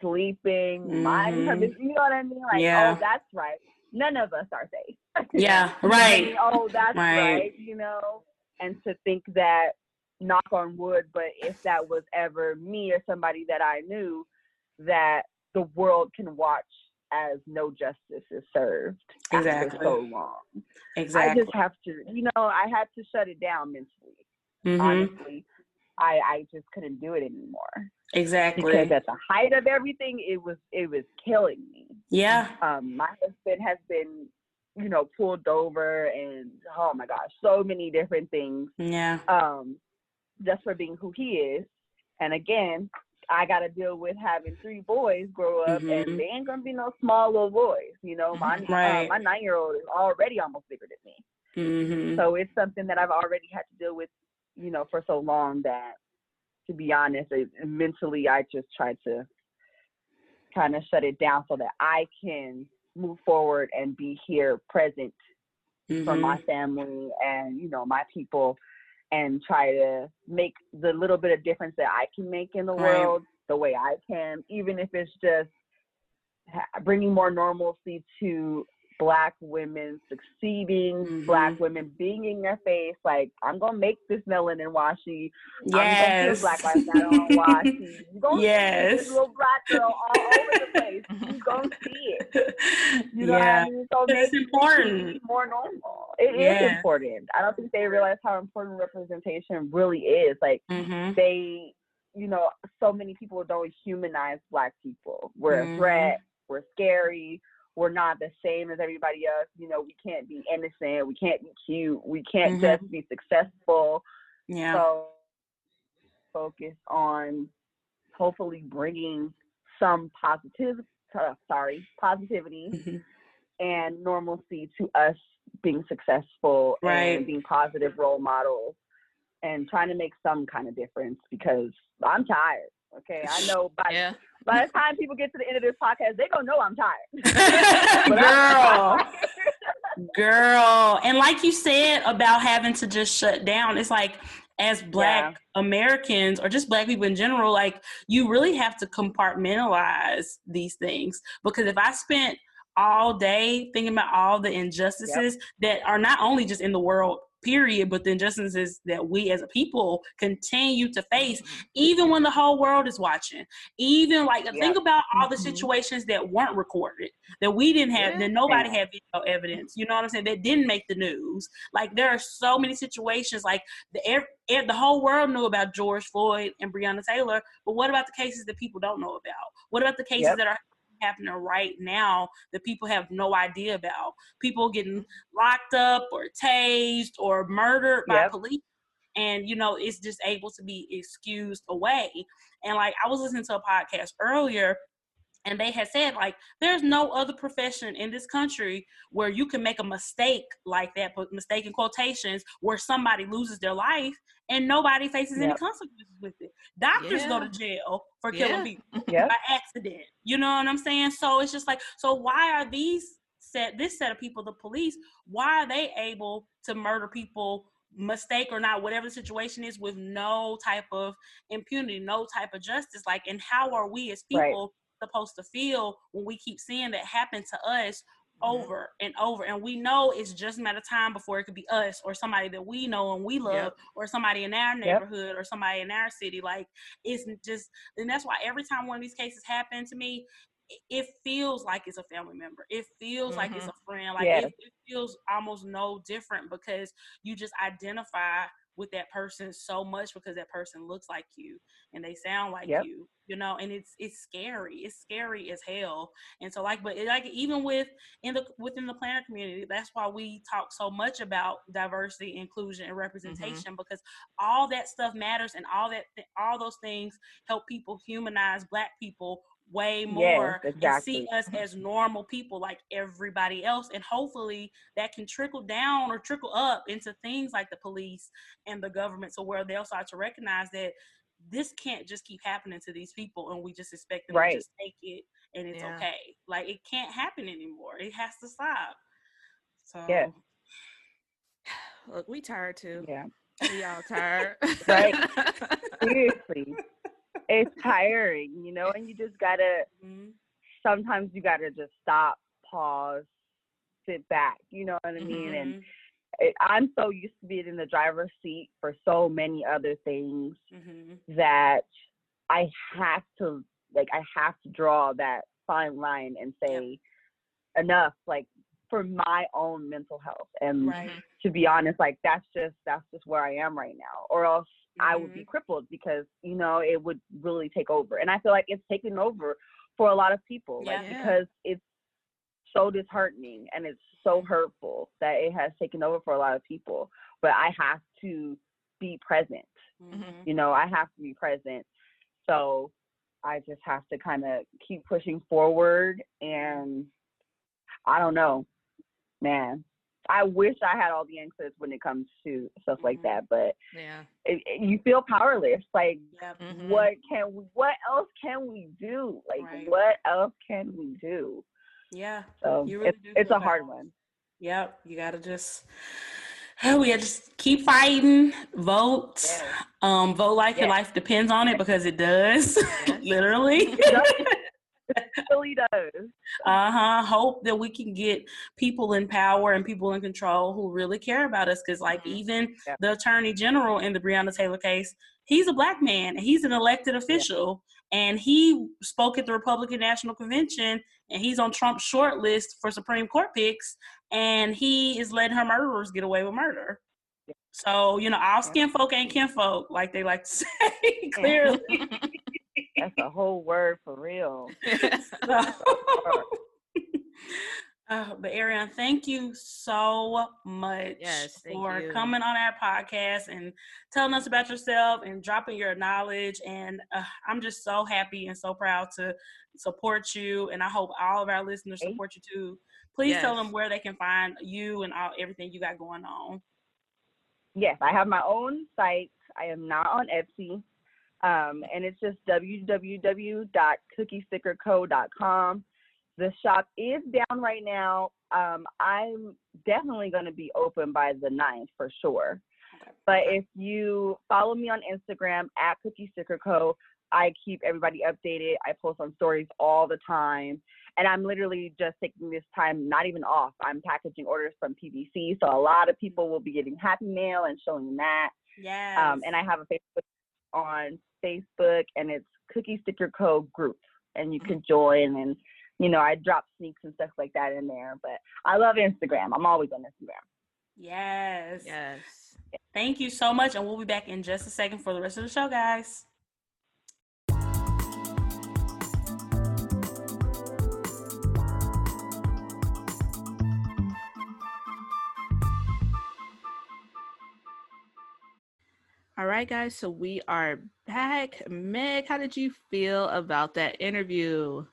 sleeping, Mhm. business, you know what I mean? Like, Yeah. oh, that's right. None of us are safe. yeah You know what I right? Oh, that's Right. right. You know, and to think that, knock on wood, but if that was ever me or somebody that I knew, that the world can watch as no justice is served after Exactly. so long. Exactly. I just have to, you know, I had to shut it down mentally. mm-hmm. Honestly, I I just couldn't do it anymore exactly because at the height of everything, it was it was killing me yeah. Um my husband has been you know pulled over and oh my gosh so many different things. Yeah. Um just for being who he is. And again i got to deal with having three boys grow up Mhm. and they ain't gonna be no small little boys you know. My Right. uh, my nine year old is already almost bigger than me. Mm-hmm. so it's something that i've already had to deal with you know for so long that to be honest it, mentally i just tried to kind of shut it down so that i can move forward and be here present for Mhm. my family and you know my people and try to make the little bit of difference that i can make in the Right. world the way i can even if it's just bringing more normalcy to black women succeeding black Mhm. women being in your face like i'm gonna make this melanin and washi yes i'm gonna feel black lives matter on washi you're gonna see Yes. this little black girl all over the place you're gonna see it you know yeah what I mean? So it's important. more normal. It is Yeah. important. I don't think they realize how important representation really is. Like mm-hmm. they, you know, so many people don't humanize black people. We're Mhm. a threat. We're scary. We're not the same as everybody else. You know, we can't be innocent. We can't be cute. We can't Mhm. just be successful. yeah So focus on hopefully bringing some positive, uh, sorry, positivity Mhm. and normalcy to us being successful Right. and being positive role models and trying to make some kind of difference because I'm tired. Okay, I know by Yeah. by the time people get to the end of this podcast, they're gonna know I'm tired. Girl I'm girl. and like you said about having to just shut down it's like as black americans or just black people in general like you really have to compartmentalize these things. Because if i spent all day thinking about all the injustices that are not only just in the world period but the injustices that we as a people continue to face even when the whole world is watching even like Yep. think about all the Mhm. situations that weren't recorded that we didn't have Yeah. that nobody had video evidence you know what i'm saying that didn't make the news like there are so many situations like the the whole world knew about george floyd and breonna taylor but what about the cases that people don't know about what about the cases Yep. that are happening right now that people have no idea about people getting locked up or tased or murdered by Yep. police and you know it's just able to be excused away and like i was listening to a podcast earlier and they had said like there's no other profession in this country where you can make a mistake like that but mistake in quotations where somebody loses their life and nobody faces yep. any consequences with it doctors yeah. go to jail for killing yeah. people yep. by accident you know what i'm saying so it's just like so why are these set this set of people the police why are they able to murder people mistake or not whatever the situation is with no type of impunity no type of justice like and how are we as people supposed to feel when we keep seeing that happen to us over and over and we know it's just a matter of time before it could be us or somebody that we know and we love yep. or somebody in our neighborhood yep. or somebody in our city like it's just and that's why every time one of these cases happen to me it feels like it's a family member. It feels mm-hmm. like it's mm-hmm. a friend. Like yes. it, it, feels almost no different because you just identify with that person so much because that person looks like you and they sound like yep. you you know and it's it's scary it's scary as hell and so like but it, like even with in the within the planner community that's why we talk so much about diversity inclusion and mm-hmm. representation mm-hmm. because all that stuff matters and all that th- all those things help people humanize black people way more yes, exactly. and see us as normal people like everybody else and hopefully that can trickle down or trickle up into things like the police and the government so where they'll start to recognize that this can't just keep happening to these people and we just expect them right. to just take it and it's yeah. okay. Like it can't happen anymore. It has to stop. So yeah look we tired too. Yeah. We all tired. Right. Seriously it's tiring, you know, and you just gotta mm-hmm. sometimes you gotta just stop, pause, sit back, you know what I mean? Mm-hmm. And it, I'm so used to being in the driver's seat for so many other things mm-hmm. that I have to like I have to draw that fine line and say yep. enough, like for my own mental health. And right. to be honest, like that's just that's just where I am right now. Or else mm-hmm. I would be mm-hmm. crippled because, you know, it would really take over. And I feel like it's taken over for a lot of people. Yeah. Like because it's so disheartening and it's so hurtful that it has taken over for a lot of people. But I have to be present. Mm-hmm. You know, I have to be present. So I just have to kind of keep pushing forward and I don't know man, I wish I had all the answers when it comes to stuff mm-hmm. like that, but yeah, it, it, you feel powerless. Like, mm-hmm. what can we? What else can we do? Like, right. what else can we do? Yeah. So really it's, it's a hard one. Yep, you gotta just. We gotta just keep fighting. Vote. Yes. Um, vote like yes. your life depends on it because it does, literally. really does. Uh huh. Hope that we can get people in power and people in control who really care about us. Because, like, mm-hmm. even yeah. the attorney general in the Breonna Taylor case, he's a black man and he's an elected official. Yeah. And he spoke at the Republican National Convention and he's on Trump's short list for Supreme Court picks. And he is letting her murderers get away with murder. So, you know, all skin folk ain't kinfolk, like they like to say clearly. That's a whole word for real. so, uh, but Ariane, thank you so much yes, for you. coming on our podcast and telling us about yourself and dropping your knowledge. And uh, I'm just so happy and so proud to support you. And I hope all of our listeners support you too. Please yes. tell them where they can find you and all everything you got going on. Yes, I have my own site. I am not on Etsy. Um, and it's just www.cookiestickerco.com. The shop is down right now. Um, I'm definitely going to be open by the 9th for sure. But if you follow me on Instagram at Cookie Sticker Co., I keep everybody updated. I post on stories all the time. And I'm literally just taking this time, not even off. I'm packaging orders from PBC. So a lot of people will be getting Happy Mail and showing that. Yeah. Um, and I have a Facebook on Facebook and it's Cookie Sticker Co group and you can mm-hmm. join and you know, I drop sneaks and stuff like that in there. But I love Instagram. I'm always on Instagram. Yes. Yes. Thank you so much. And we'll be back in just a second for the rest of the show, guys. All right, guys. So we are back. Meg, how did you feel about that interview?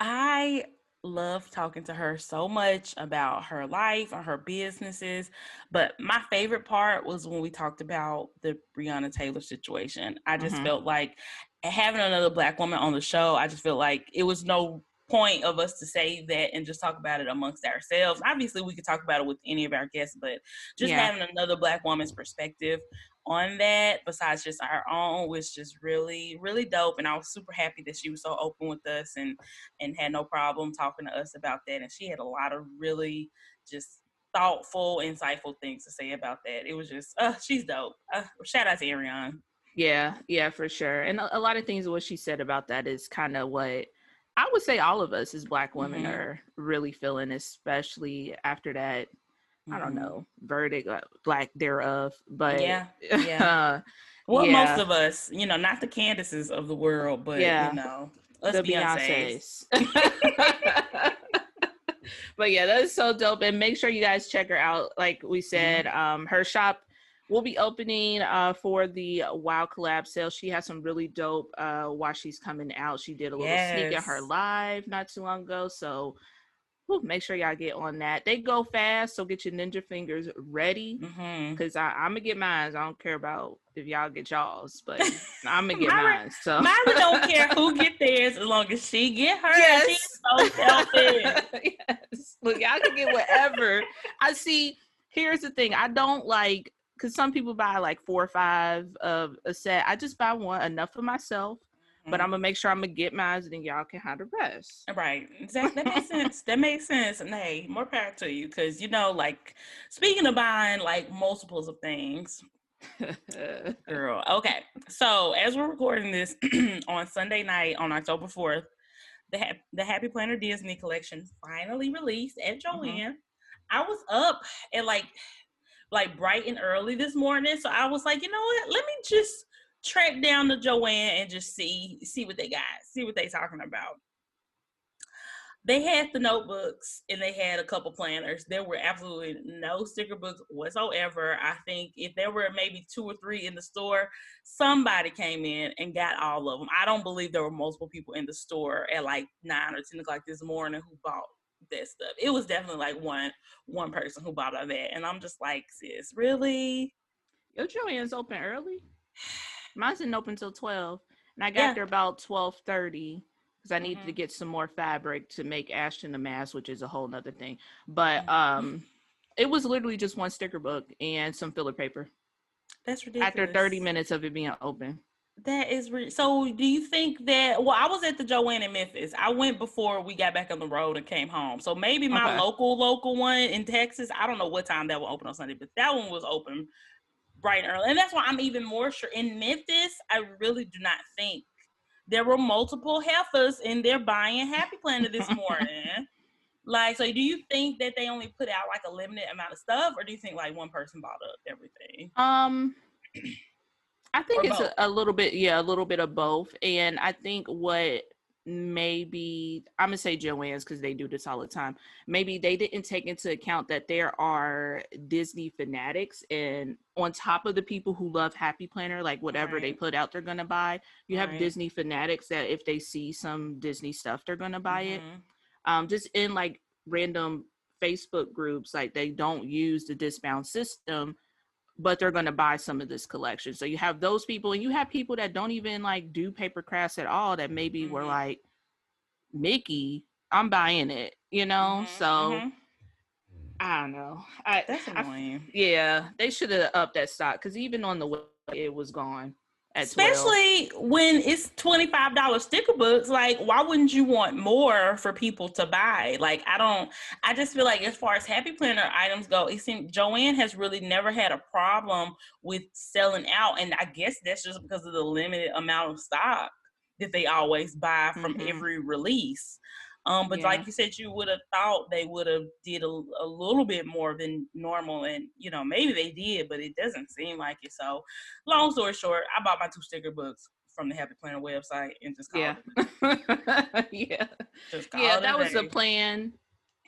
I love talking to her so much about her life and her businesses. But my favorite part was when we talked about the Breonna Taylor situation. I just Mhm. felt like having another black woman on the show, I just felt like it was no point of us to say that and just talk about it amongst ourselves. Obviously, we could talk about it with any of our guests, but just Yeah. having another black woman's perspective on that besides just our own was just really really dope and i was super happy that she was so open with us and and had no problem talking to us about that and she had a lot of really just thoughtful insightful things to say about that it was just uh she's dope uh, shout out to ariane Yeah, yeah, for sure. And a, a lot of things what she said about that is kind of what I would say all of us as black women Mhm. are really feeling, especially after that, I don't Mhm. know, verdict, uh, lack thereof. But Yeah, yeah. well Yeah. most of us you know not the candaces of the world but Yeah. you know us the beyonce's, Beyonces. but yeah, that is so dope. And make sure you guys check her out. Like we said, um, her shop will be opening uh, for the Wow Collab sale. She has some really dope uh, while she's coming out. She did a little sneak at her live not too long ago. So whew, make sure y'all get on that. They go fast, so get your ninja fingers ready. Mhm. Cause I, I'm gonna get mine. I don't care about if y'all get y'all's, but I'm gonna get mine. So Myra don't care who get theirs as long as she get hers. She's so selfish. yes. Look, y'all can get whatever. I see. Here's the thing. I don't like because some people buy like four or five of a set. I just buy one, enough for myself. But mm-hmm. I'm gonna make sure I'm gonna get mine, and then y'all can have the rest. Uh, right. Exactly. That makes sense. That makes sense. And hey, more power to you. Cause you know, like speaking of buying like multiples of things, girl. Okay. So as we're recording this on Sunday night on October 4th, the ha- the Happy Planner Disney collection finally released at mm-hmm. Joanne. I was up at like like bright and early this morning. So I was like, you know what? Let me just track down to Joanne and just see see what they got, see what they talking about. They had the notebooks and they had a couple planners. There were absolutely no sticker books whatsoever. I think if there were maybe two or three in the store, somebody came in and got all of them. I don't believe there were multiple people in the store at like nine or ten o'clock this morning who bought that stuff. It was definitely like one one person who bought all that, and I'm just like, sis, really? Yo, Joanne's open early. Mine's didn't open till twelve, and I got Yeah. there about twelve thirty because I needed to Mhm. get some more fabric to make Ashton a mask, which is a whole nother thing. But Mhm. um, it was literally just one sticker book and some filler paper. That's ridiculous. After thirty minutes of it being open. That is re- so. Do you think that? Well, I was at the Joanne in Memphis. I went before we got back on the road and came home. So maybe my Okay. local local one in Texas. I don't know what time that will open on Sunday, but that one was open bright and early, and that's why I'm even more sure. In Memphis, I really do not think there were multiple heifers in there buying Happy Planner this morning. like, so do you think that they only put out like a limited amount of stuff, or do you think like one person bought up everything? Um, I think Or it's a, a little bit, yeah, a little bit of both. And I think what maybe I'm gonna say Joanne's because they do this all the time. Maybe they didn't take into account that there are Disney fanatics, and on top of the people who love Happy Planner, like whatever they put out, they're gonna buy. You have Right. Disney fanatics that if they see some Disney stuff, they're gonna buy it Mhm. um, just in like random Facebook groups, like they don't use the discbound system, but they're going to buy some of this collection. So you have those people, and you have people that don't even like do paper crafts at all that maybe were Mhm. like, Mickey, I'm buying it, you know? Mhm, So mhm. I don't know. I, That's I- annoying. yeah, they should have upped that stock because even on the way it was gone at 12. Especially when it's twenty five dollars sticker books. Like, why wouldn't you want more for people to buy? Like, I don't. I just feel like as far as Happy Planner items go, it seems Joanne has really never had a problem with selling out, and I guess that's just because of the limited amount of stock that they always buy from Mhm. every release. Um, but Yeah. like you said, you would have thought they would have did a, a little bit more than normal, and you know maybe they did, but it doesn't seem like it. So, long story short, I bought my two sticker books from the Happy Planner website and just called yeah, yeah, just yeah. That was the plan.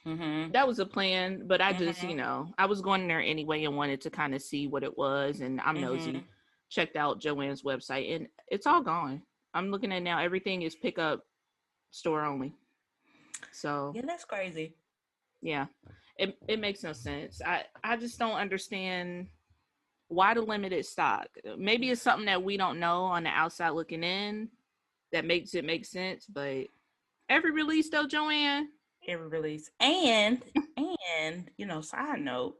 hmm that was a plan but i just you Mhm. know i was going there anyway and wanted to kind of see what it was and i'm nosy Mhm. checked out joanne's website and it's all gone i'm looking at now everything is pickup store only So Yeah, that's crazy. yeah, it it makes no sense. I I just don't understand why the limited stock. Maybe it's something that we don't know on the outside looking in that makes it make sense. But every release though, Joanne. Every release. And and you know, side note,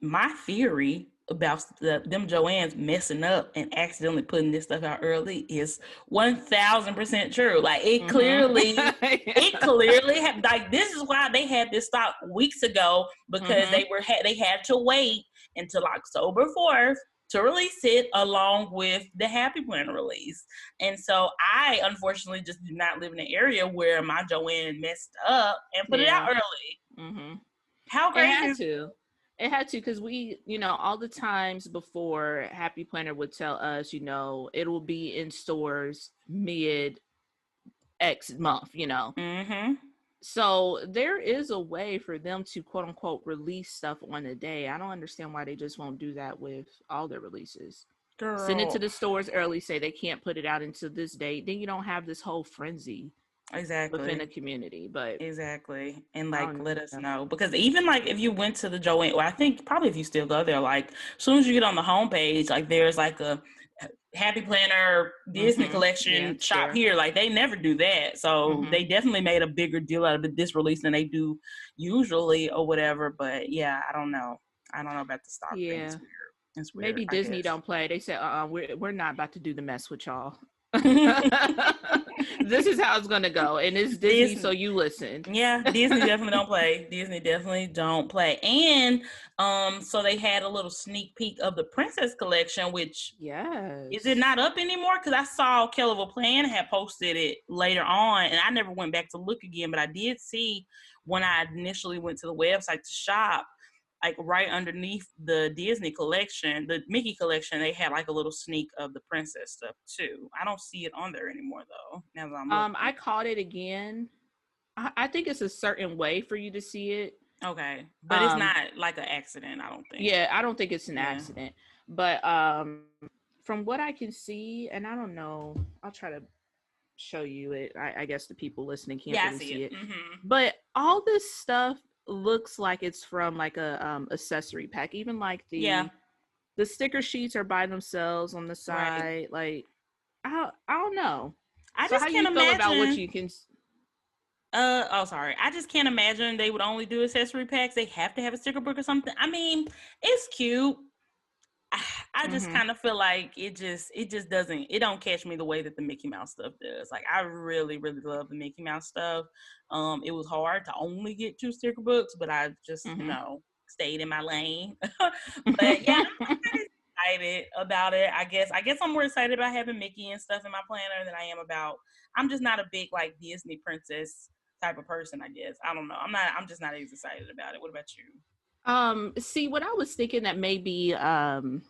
my theory about the, them Joanne's messing up and accidentally putting this stuff out early is one thousand percent true. Like it Mhm. clearly it clearly had like this is why they had this stock weeks ago because Mhm. they were had they had to wait until October fourth to release it along with the Happy Planner release. And so I unfortunately just do not live in an area where my Joanne messed up and put it out Yeah. early. hmm How It great had is to. It had to because we, you know, all the times before Happy Planner would tell us, you know, it will be in stores mid X month, you know. mm-hmm. So there is a way for them to quote unquote release stuff on a day. I don't understand why they just won't do that with all their releases. Girl. Send it to the stores early, say they can't put it out until this date. Then you don't have this whole frenzy exactly. within the community. But Exactly. And like let us know. know. Because even like if you went to the Joanne, well, I think probably if you still go there, like as soon as you get on the homepage, like there's like a Happy Planner Disney Mhm. collection Yeah, shop there. here. Like they never do that. So Mhm. they definitely made a bigger deal out of it this release than they do usually or whatever. But yeah, I don't know. I don't know about the stock Yeah. weird. It's weird. maybe Disney don't play. They said, uh, uh we're we're not about to do the mess with y'all. this is how it's gonna go, and it's Disney, so you listen. Yeah, Disney definitely don't play. Disney definitely don't play. And um, so they had a little sneak peek of the Princess Collection, which yeah, is it not up anymore? Because I saw Kelly Plan had posted it later on, and I never went back to look again. But I did see when I initially went to the website to shop, like right underneath the Disney collection, the Mickey collection, they had like a little sneak of the princess stuff too. I don't see it on there anymore though. Now that I'm Um. I caught it again. I, I think it's a certain way for you to see it. Okay, but it's Um, not like an accident. I don't think. Yeah, I don't think it's an Yeah. accident. But um from what I can see, and I don't know, I'll try to show you it. I, I guess the people listening can't yeah, really see, it. it. hmm But all this stuff looks like it's from like a um accessory pack. Even like the Yeah. the sticker sheets are by themselves on the side. Right. Like I I don't know. I so just how can't you feel imagine. about what you can Uh oh, sorry. I just can't imagine they would only do accessory packs. They have to have a sticker book or something. I mean, it's cute. I, just Mhm. kind of feel like it just it just doesn't it don't catch me the way that the Mickey Mouse stuff does. Like I really really love the Mickey Mouse stuff. Um, it was hard to only get two sticker books, but I just you Mhm. know stayed in my lane. but yeah, I'm excited about it. I guess I guess I'm more excited about having Mickey and stuff in my planner than I am about. I'm just not a big like Disney princess type of person. I guess I don't know. I'm not. I'm just not as excited about it. What about you? Um, see, what I was thinking that maybe um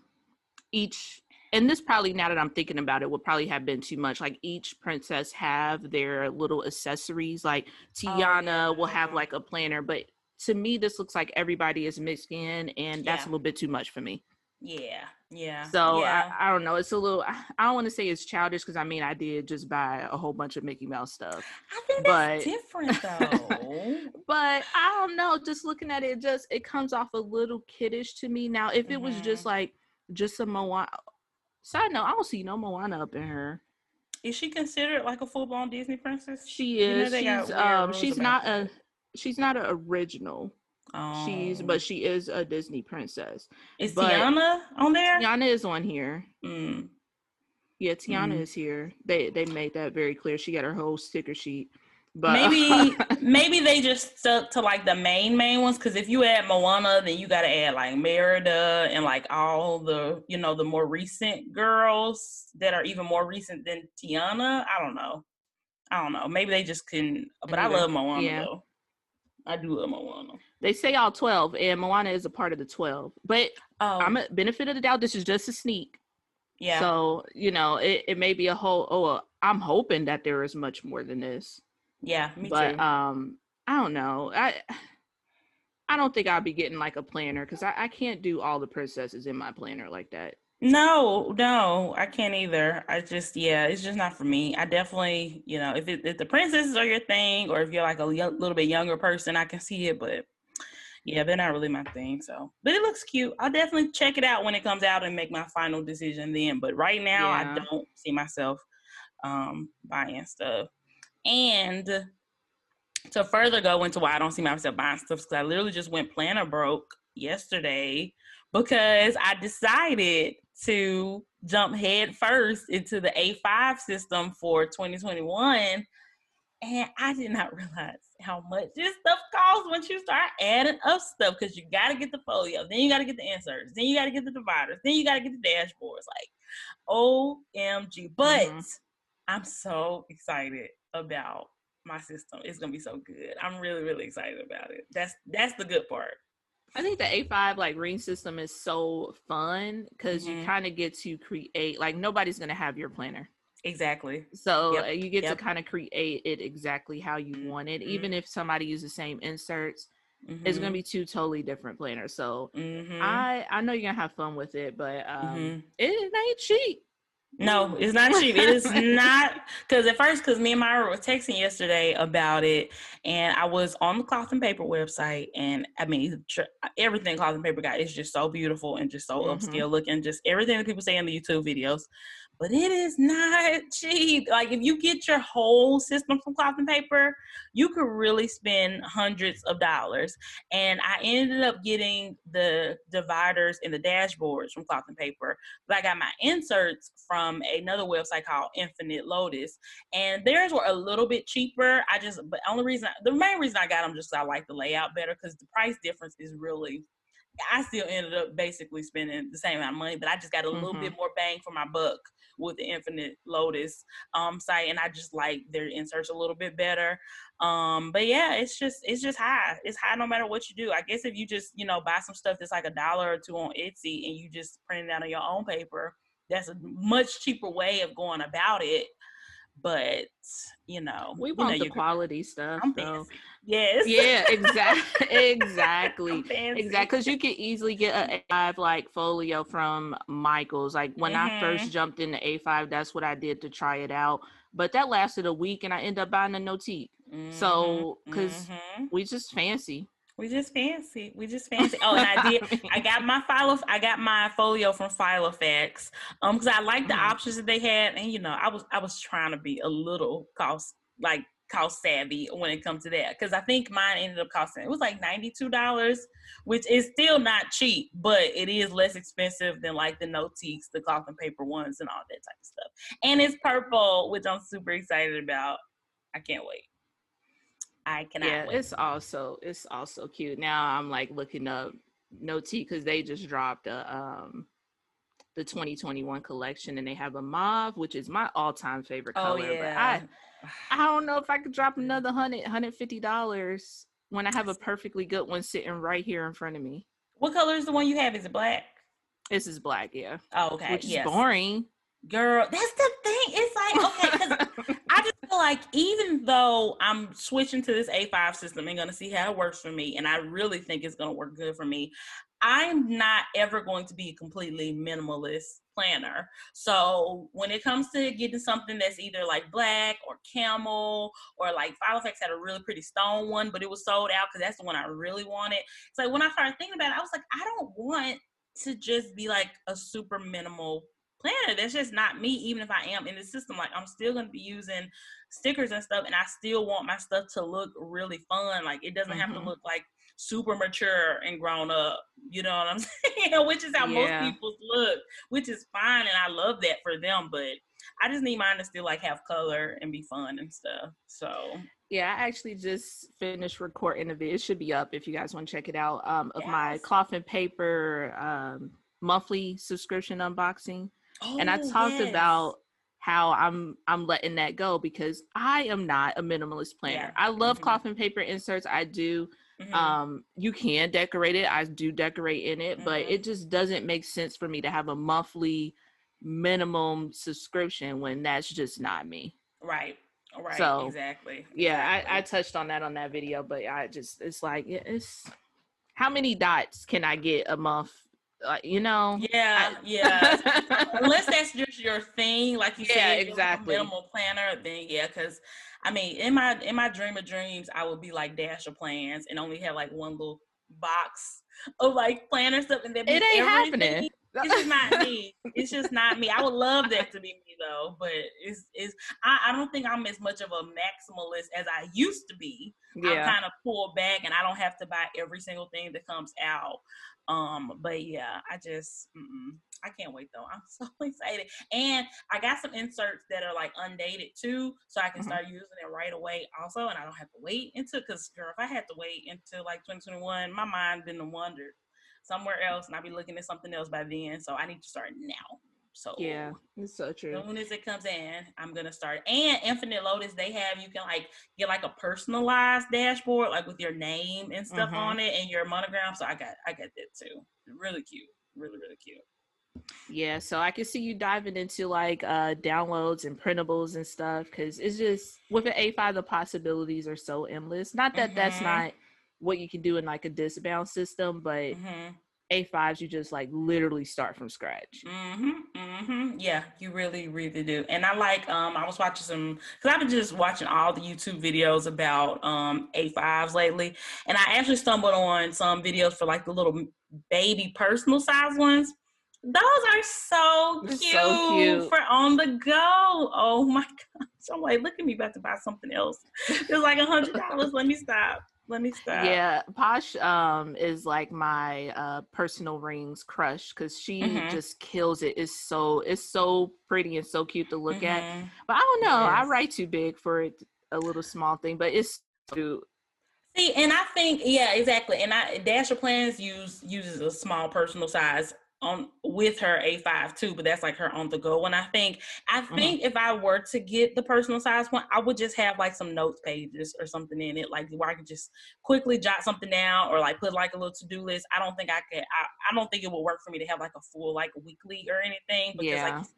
each and this probably now that I'm thinking about it would probably have been too much. Like each princess have their little accessories. Like Tiana will have like a planner, but to me this looks like everybody is mixed in and that's Yeah. a little bit too much for me. Yeah, yeah. So yeah. I, I don't know. It's a little I don't want to say it's childish because I mean I did just buy a whole bunch of Mickey Mouse stuff. I think that's but- different though. but I don't know. Just looking at it, just it comes off a little kiddish to me. Now, if it was just Mhm. like just a Moana, side note, I don't see no Moana up in her. Is she considered like a full blown Disney princess? She You know is. she's um. She's not a. She's not an original. She's Oh. but she is a Disney princess. is but- Tiana on there? Tiana is on here. Mm. Yeah, Tiana Mhm. is here. They they made that very clear. She got her whole sticker sheet. But maybe maybe they just stuck to like the main main ones because if you add Moana, then you got to add like Merida and like all the you know the more recent girls that are even more recent than Tiana. I don't know. I don't know. Maybe they just can. But I love Moana Yeah. though. I do love Moana. they say all twelve, and Moana is a part of the twelve. But Oh, I'm a benefit of the doubt. This is just a sneak. yeah. So, you know, it, it may be a whole oh uh, I'm hoping that there is much more than this. Yeah, me but too. um I don't know. I I don't think I'll be getting like a planner because I, I can't do all the princesses in my planner like that. No, no, I can't either. I just, yeah, it's just not for me. I definitely, you know, if it, if the princesses are your thing, or if you're like a little bit younger person, I can see it. But yeah, they're not really my thing. So, but it looks cute. I'll definitely check it out when it comes out and make my final decision then. But right now, yeah. I don't see myself um buying stuff. And to further go into why I don't see myself buying stuff, because I literally just went planner broke yesterday because I decided to jump head first into the A5 system for 2021. And I did not realize how much this stuff costs once you start adding up stuff because you got to get the folio, then you got to get the inserts, then you got to get the dividers, then you got to get the dashboards. Like, OMG. But mm-hmm. I'm so excited about my system. It's gonna be so good. I'm really, really excited about it. That's that's the good part. I think the A5 like ring system is so fun because mm-hmm. you kind of get to create like nobody's gonna have your planner. Exactly. So yep. Uh, you get yep. to kind of create it exactly how you mm-hmm. want it. Even if somebody uses the same inserts, mm-hmm. it's gonna mm-hmm. be two totally different planners. So mm-hmm. I I know you're gonna have fun with it, but um, mm-hmm. it ain't cheap. No, it's not cheap. It is not because at first, because me and Myra were texting yesterday about it, and I was on the cloth and paper website, and I mean, tr- everything cloth and paper got is just so beautiful and just so mm-hmm. upscale looking. Just everything that people say in the YouTube videos but it is not cheap. Like if you get your whole system from cloth and paper, you could really spend hundreds of dollars. And I ended up getting the dividers and the dashboards from cloth and paper, but I got my inserts from another website called Infinite Lotus, and theirs were a little bit cheaper. I just, but only reason, the main reason I got them just I like the layout better because the price difference is really I still ended up basically spending the same amount of money, but I just got a little mm-hmm. bit more bang for my buck with the Infinite Lotus um, site, and I just like their inserts a little bit better. Um, but yeah, it's just it's just high. It's high no matter what you do. I guess if you just you know buy some stuff that's like a dollar or two on Etsy and you just print it out on your own paper, that's a much cheaper way of going about it but you know we want you know, the quality stuff so. yes yeah exactly exactly exactly because you could easily get a a5 like folio from michaels like when mm-hmm. i first mm-hmm. jumped into a5 that's what i did to try it out but that lasted a week and i ended up buying a notique mm-hmm. so because mm-hmm. we just fancy we just fancy. We just fancy. Oh, and I did. I got my file. I got my folio from Filofax. Um, because I like the mm-hmm. options that they had, and you know, I was I was trying to be a little cost like cost savvy when it comes to that. Because I think mine ended up costing it was like ninety two dollars, which is still not cheap, but it is less expensive than like the Notiques, the cloth and paper ones, and all that type of stuff. And it's purple, which I'm super excited about. I can't wait. I cannot. Yeah, wait. it's also it's also cute. Now I'm like looking up Notique because they just dropped a um the 2021 collection and they have a mauve, which is my all-time favorite oh, color. Oh, yeah. But I I don't know if I could drop another hundred, hundred fifty dollars when I have a perfectly good one sitting right here in front of me. What color is the one you have? Is it black? This is black, yeah. Oh, okay. Which is yes. boring. Girl, that's the thing. It's like, okay, because I just feel like even though I'm switching to this A5 system and gonna see how it works for me, and I really think it's gonna work good for me, I'm not ever going to be a completely minimalist planner. So when it comes to getting something that's either like black or camel or like Filofax had a really pretty stone one, but it was sold out because that's the one I really wanted. So when I started thinking about it, I was like, I don't want to just be like a super minimal planner. That's just not me, even if I am in the system. Like I'm still gonna be using stickers and stuff, and I still want my stuff to look really fun. Like it doesn't mm-hmm. have to mm-hmm. look like super mature and grown up. You know what I'm saying? which is how yeah. most people look, which is fine, and I love that for them. But I just need mine to still like have color and be fun and stuff. So yeah, I actually just finished recording a video. It should be up if you guys want to check it out. Um, of yes. my cloth and paper um monthly subscription unboxing. Oh, and I oh, talked yes. about how I'm I'm letting that go because I am not a minimalist planner. Yeah. I love mm-hmm. and paper inserts. I do. Mm-hmm. Um, you can decorate it. I do decorate in it, mm-hmm. but it just doesn't make sense for me to have a monthly minimum subscription when that's just not me. Right. Right. So exactly. Yeah, exactly. I, I touched on that on that video, but I just it's like it's how many dots can I get a month like you know. Yeah, I- yeah. Unless that's just your thing, like you Yeah, said, exactly. minimal planner, then yeah, because I mean, in my in my dream of dreams, I would be like dash of plans and only have like one little box of like planner stuff, and then It ain't everything. happening. It's just not me. It's just not me. I would love that to be me though, but it's it's I, I don't think I'm as much of a maximalist as I used to be. I'm kind of pulled back and I don't have to buy every single thing that comes out. Um, but yeah, I just. I can't wait though. I'm so excited, and I got some inserts that are like undated too, so I can Mhm. start using it right away also, and I don't have to wait until because girl, if I had to wait until like 2021, my mind been to wander somewhere else, and I'll be looking at something else by then. So I need to start now. So Yeah, it's so true. as soon as it comes in, I'm gonna start. And Infinite Lotus, they have you can like get like a personalized dashboard, like with your name and stuff Mhm. on it and your monogram. So I got I got that too. Really cute. Really, really cute. Yeah, so I can see you diving into like uh downloads and printables and stuff because it's just with an A5 the possibilities are so endless. Not that that's Mhm. not what you can do in like a disc bound system, but hmm A5s you just like literally start from scratch. Mm-hmm. Mm-hmm. Yeah, you really, really do. And I like um I was watching some because I've been just watching all the YouTube videos about um A5s lately. And I actually stumbled on some videos for like the little baby personal size ones. Those are so cute, so cute. for on the go. Oh my gosh. I'm like, look at me about to buy something else. It's like a hundred dollars. Let me stop. Let me stop. Yeah, Posh um is like my uh personal rings crush because she Mhm. just kills it. It's so it's so pretty and so cute to look at. Mhm. But I don't know, I write too big for it a little small thing, but it's cute. See, and I think yeah, exactly. And I Dasher Plans use uses a small personal size on with her A5 too, but that's like her on the go one. I think I Mhm. think if I were to get the personal size one, I would just have like some notes pages or something in it, like where I could just quickly jot something down or like put like a little to do list. I don't think I could. I, I don't think it would work for me to have like a full like weekly or anything because Yeah. said,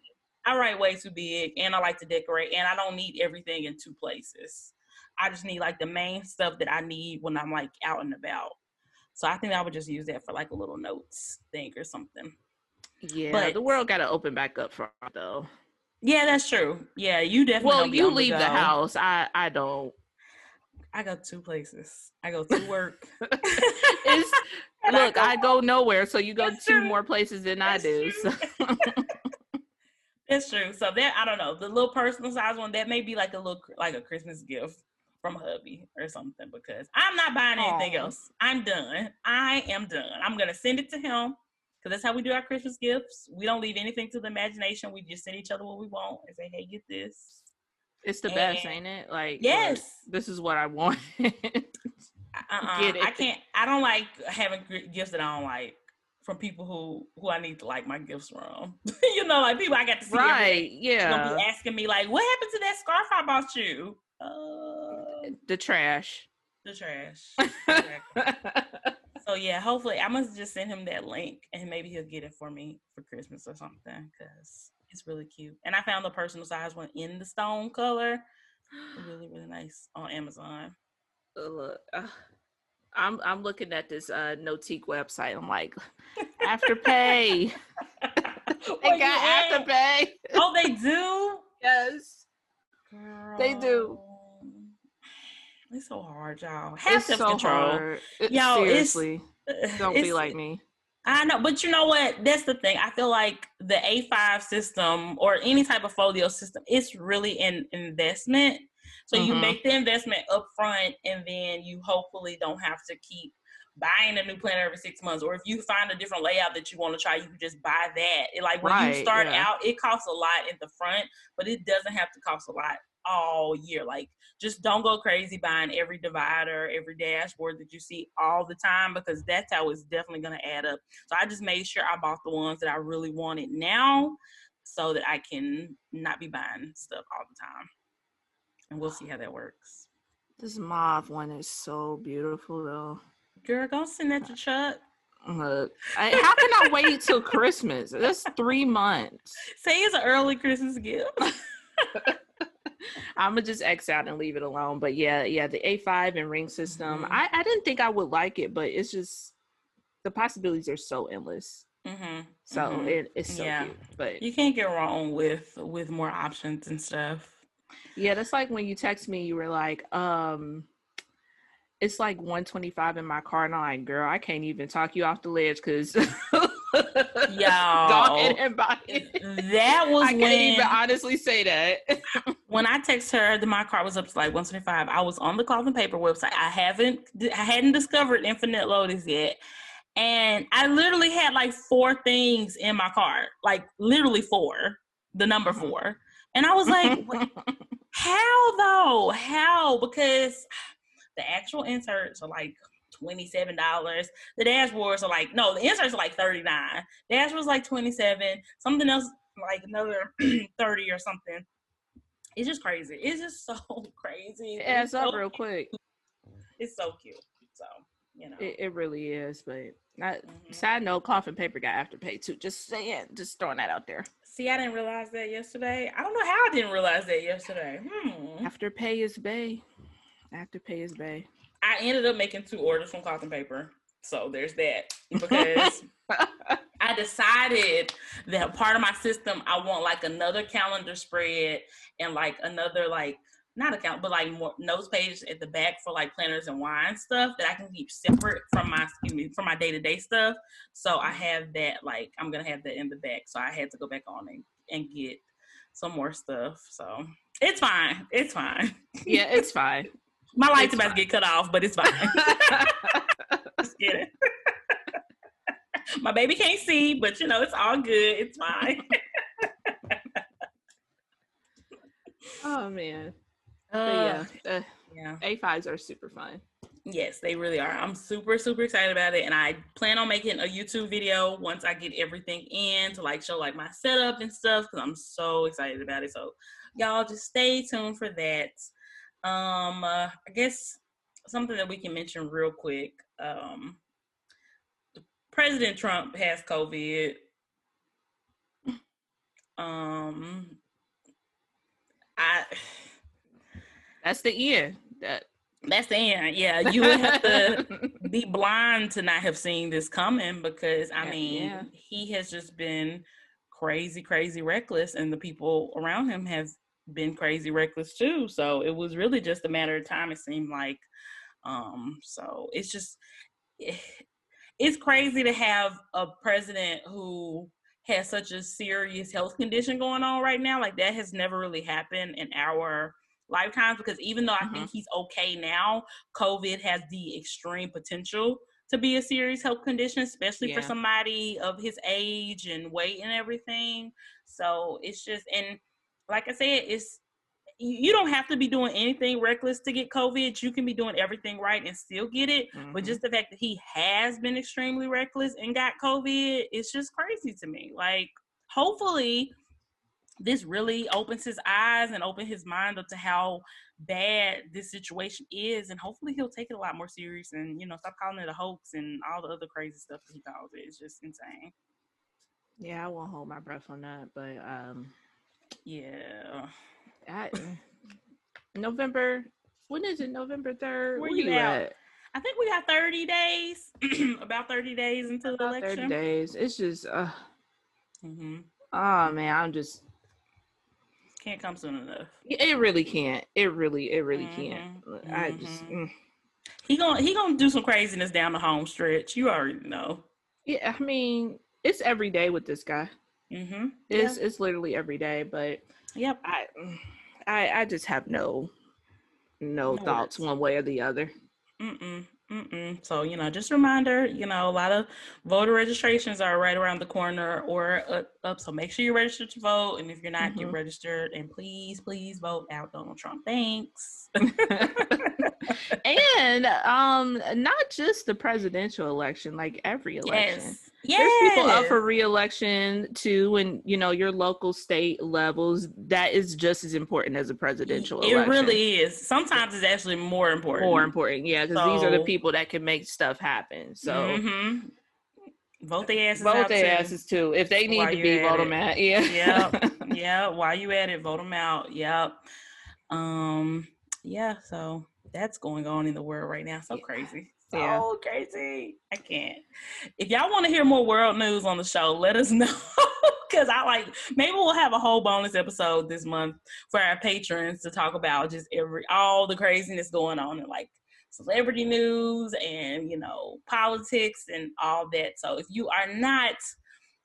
I write way too big and I like to decorate and I don't need everything in two places. I just need like the main stuff that I need when I'm like out and about. So I think I would just use that for like a little notes thing or something. Yeah, But- the world got to open back up for though. Yeah, that's true. Yeah, you definitely. Well, you leave the go. house. I I don't. I go two places. I go to work. It's and look, go I go nowhere, so you go That's two true. more places than I do. true. So. It's true. So that I don't know the little personal size one that may be like a little like a Christmas gift from hubby or something because I'm not buying anything Aw. else. I'm done. I am done. I'm gonna send it to him because that's how we do our Christmas gifts. We don't leave anything to the imagination. We just send each other what we want and say, "Hey, get this." It's the best, ain't it? Like Yes. this is what I want. Uh-uh. Get it. I can't. I don't like having gifts that I don't like from people who who I need to like my gifts from. you know, like people I got to see right? gonna Yeah. be asking me like, "What happened to that scarf I bought you?" Uh, The trash. the trash. So yeah, hopefully I must just send him that link and maybe he'll get it for me for Christmas or something because it's really cute. And I found the personal size one in the stone color, really really nice on Amazon. Look, uh, I'm I'm looking at this uh Notique website. I'm like, afterpay. They got afterpay. Oh, they do. Yes. They do. It's so hard, y'all. Have It's so self control. It- it's- seriously, don't be like me. I know, but you know what? That's the thing. I feel like the A5 system or any type of folio system, it's really an investment. So you Mhm. make the investment up front and then you hopefully don't have to keep buying a new planner every six months. Or if you find a different layout that you want to try, you can just buy that. It, like when Right, you start yeah. out, it costs a lot at the front, but it doesn't have to cost a lot all year. Like just don't go crazy buying every divider, every dashboard that you see all the time because that's how it's definitely going to add up. So I just made sure I bought the ones that I really wanted now so that I can not be buying stuff all the time. And we'll see how that works. This mauve one is so beautiful though. Girl, go send that to Chuck. Look, I, how can I wait till Christmas? That's three months. Say it's an early Christmas gift. I'm gonna just X out and leave it alone. But yeah, yeah, the A5 and ring system. Mhm. I, I didn't think I would like it, but it's just the possibilities are so endless. Mm-hmm. So Mhm. it, it's so Yeah. cute. But You can't get wrong with with more options and stuff. yeah, that's like when you text me, you were like, um, it's like 125 in my car, and I'm like, girl, I can't even talk you off the ledge because go ahead and buy it. That was I when can't even honestly say that. when I text her that my car was up to like 125. I was on the cloth and paper website. I haven't I hadn't discovered infinite lotus yet. And I literally had like four things in my car, like literally four, the number Mhm. four. And I was like, how though? How? Because the actual inserts are like $27. The dashboards are like, no, the inserts are like 39 Dashboard's like 27 Something else like another 30 or something. It's just crazy. It's just so crazy. it adds It's up so real cute. quick. It's so cute. So, you know. It, it really is. But I, Mhm. side note, cloth and paper got afterpay too. Just saying, just throwing that out there. See, I didn't realize that yesterday. I don't know how I didn't realize that yesterday. Hmm. Afterpay is bay. Afterpay is bay. I ended up making two orders from and paper. So there's that. Because I decided that part of my system, I want like another calendar spread and like another like not account, but like more notes page at the back for like planners and wine stuff that I can keep separate from my excuse me from my day to day stuff. So I have that like I'm gonna have that in the back. So I had to go back on and, and get some more stuff. So it's fine. It's fine. yeah, it's fine. My light's about fine. to get cut off, but it's fine. Just kidding. My baby can't see, but you know, it's all good. It's fine. oh man. But Uh, yeah, uh, yeah. A5s are super fun. Yes, they really are. I'm super, super excited about it. And I plan on making a YouTube video once I get everything in to like show like my setup and stuff because I'm so excited about it. So y'all just stay tuned for that. Um, uh, I guess something that we can mention real quick. Um, President Trump has COVID. Um, I That's the end. That that's the end. Yeah, you would have to be blind to not have seen this coming because I mean yeah. he has just been crazy, crazy reckless, and the people around him have been crazy reckless too. So it was really just a matter of time. It seemed like. Um, so it's just it's crazy to have a president who has such a serious health condition going on right now. Like that has never really happened in our lifetimes because even though I Mhm. think he's okay now, COVID has the extreme potential to be a serious health condition, especially for somebody of his age and weight and everything. So it's just and like I said, it's you don't have to be doing anything reckless to get COVID. You can be doing everything right and still get it. But Mhm. just the fact that he has been extremely reckless and got COVID, it's just crazy to me. Like, hopefully, this really opens his eyes and open his mind up to how bad this situation is, and hopefully he'll take it a lot more serious and you know stop calling it a hoax and all the other crazy stuff that he calls it. It's just insane. yeah, I won't hold my breath on that, but um, Yeah. I, November. When is it? November third. Where you at? I think we got 30 days, about 30 days until the About Thirty election. days. It's just, uh, hmm oh man, I'm just. Can't come soon enough. It really can't. It really, it really can't. Mhm, I just, mhm. mm. He gonna he gonna do some craziness down the home stretch. You already know. yeah. I mean, it's every day with this guy. Mm-hmm. It's it's literally every day, but Yep. I, I, I just have no, no, No thoughts one way or the other. Mm-mm. Mm-mm. So you know, just a reminder. You know, a lot of voter registrations are right around the corner or up. up so make sure you're registered to vote, and if you're not, get Mhm. registered. And please, please vote out Donald Trump. Thanks. and um, not just the presidential election, like every election. yes. There's people up for reelection too, and you know your local state levels. That is just as important as a presidential It election. really is. Sometimes it's actually more important. more important, yeah, because these are the people that can make stuff happen. So Mhm. vote their asses vote their too. asses too. If they need While to be, vote them out. Yeah, Yep. yeah. While you at it, vote them out. Yep. Um. Yeah. So that's going on in the world right now. So Yeah. crazy. So yeah. crazy. I can't. If y'all want to hear more world news on the show, let us know. Cause I like maybe we'll have a whole bonus episode this month for our patrons to talk about just every all the craziness going on and like celebrity news and you know politics and all that. So if you are not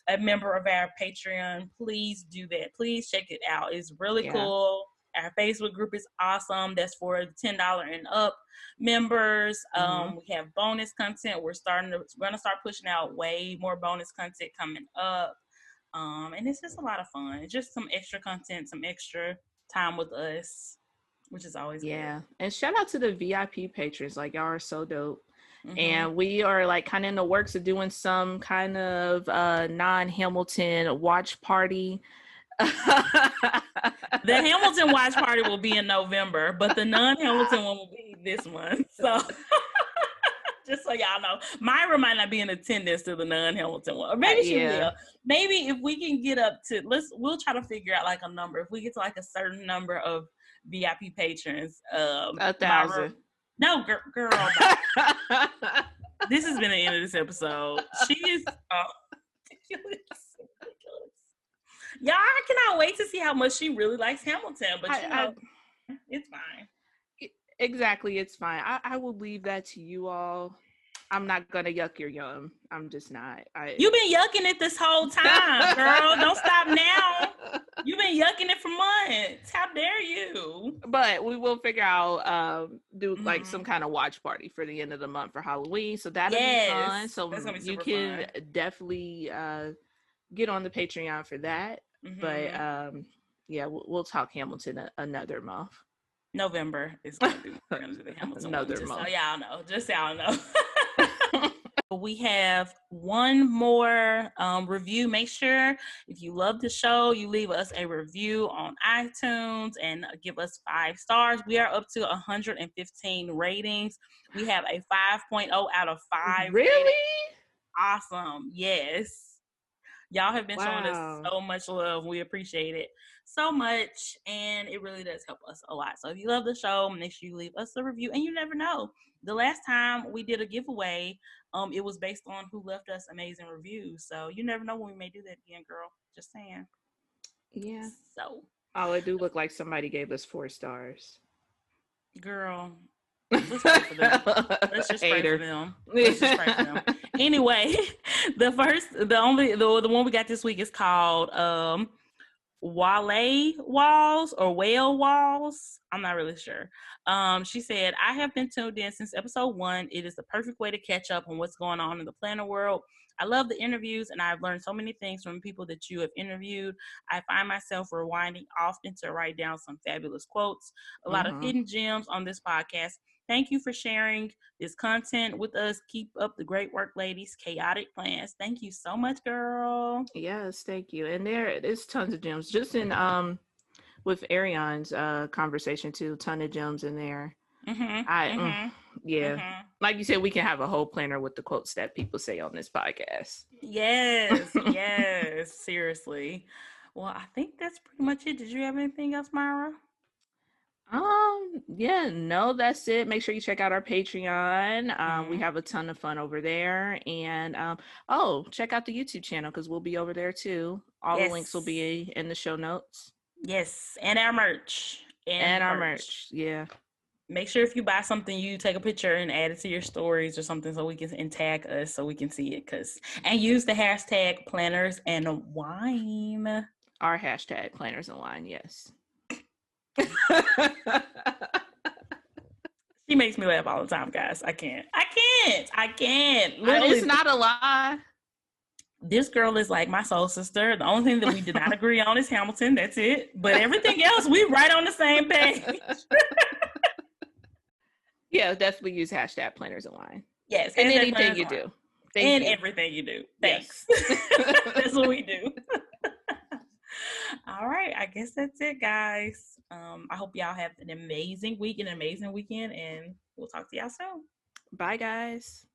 a member of our Patreon, please do that. Please check it out. It's really yeah. cool. Our Facebook group is awesome. That's for ten dollar and up members. Mm-hmm. Um, we have bonus content. We're starting to we're gonna start pushing out way more bonus content coming up. Um, and it's just a lot of fun. It's just some extra content, some extra time with us, which is always yeah. Good. And shout out to the VIP patrons. Like y'all are so dope. Mm-hmm. And we are like kind of in the works of doing some kind of uh non Hamilton watch party the Hamilton watch party will be in November, but the non-Hamilton one will be this month. So just so y'all know, Myra might not be in attendance to the non-Hamilton one, or maybe she yeah. will. Maybe if we can get up to let's, we'll try to figure out like a number. If we get to like a certain number of VIP patrons, um, a thousand. Myra, no, girl, girl this has been the end of this episode. She is uh, ridiculous y'all I cannot wait to see how much she really likes Hamilton. But I, you know, I, it's fine. Exactly, it's fine. I, I will leave that to you all. I'm not gonna yuck your yum. I'm just not. I, You've been yucking it this whole time, girl. Don't stop now. You've been yucking it for months. How dare you? But we will figure out um do mm-hmm. like some kind of watch party for the end of the month for Halloween. So that'll yes. be fun. So you can fun. definitely uh get on the Patreon for that. Mm-hmm. But um, yeah, we'll, we'll, talk Hamilton a, another month. November is going to be the Hamilton another one, month. So y'all know, just so y'all know. we have one more um, review. Make sure if you love the show, you leave us a review on iTunes and give us five stars. We are up to 115 ratings. We have a 5.0 out of 5. Really? Rating. Awesome. Yes. Y'all have been wow. showing us so much love. We appreciate it so much. And it really does help us a lot. So if you love the show, make sure you leave us a review. And you never know. The last time we did a giveaway, um, it was based on who left us amazing reviews. So you never know when we may do that again, girl. Just saying. Yeah. So. Oh, it do look like somebody gave us four stars. Girl, Let's pray for them. Let's just pray for them. Let's just pray for them. Anyway, the first, the only, the, the one we got this week is called um Wale Walls or Whale Walls. I'm not really sure. Um, she said, I have been tuned in since episode one. It is the perfect way to catch up on what's going on in the planner world. I love the interviews and I've learned so many things from people that you have interviewed. I find myself rewinding often to write down some fabulous quotes, a lot mm-hmm. of hidden gems on this podcast. Thank you for sharing this content with us. Keep up the great work, ladies. Chaotic plans. Thank you so much, girl. Yes, thank you. And there is tons of gems. Just in um with Ariane's uh conversation too, ton of gems in there. Mm-hmm, I mm, mm-hmm, yeah, mm-hmm. like you said, we can have a whole planner with the quotes that people say on this podcast. Yes, yes, seriously. Well, I think that's pretty much it. Did you have anything else, Myra? Um, yeah, no, that's it. Make sure you check out our Patreon. Um, mm-hmm. we have a ton of fun over there. And um, oh, check out the YouTube channel because we'll be over there too. All yes. the links will be in the show notes. Yes, and our merch. And, and our merch. merch. Yeah. Make sure if you buy something, you take a picture and add it to your stories or something so we can and tag us so we can see it. Cause and use the hashtag planners and wine. Our hashtag planners and wine, yes. She makes me laugh all the time, guys. I can't. I can't. I can't. Literally, it's not a lie. This girl is like my soul sister. The only thing that we did not agree on is Hamilton. That's it. But everything else, we right on the same page. yeah, definitely use hashtag planners wine. Yes, and anything you do. Thank and you. everything you do. Thanks. Yes. that's what we do. All right, I guess that's it, guys. Um, I hope y'all have an amazing week, an amazing weekend, and we'll talk to y'all soon. Bye, guys.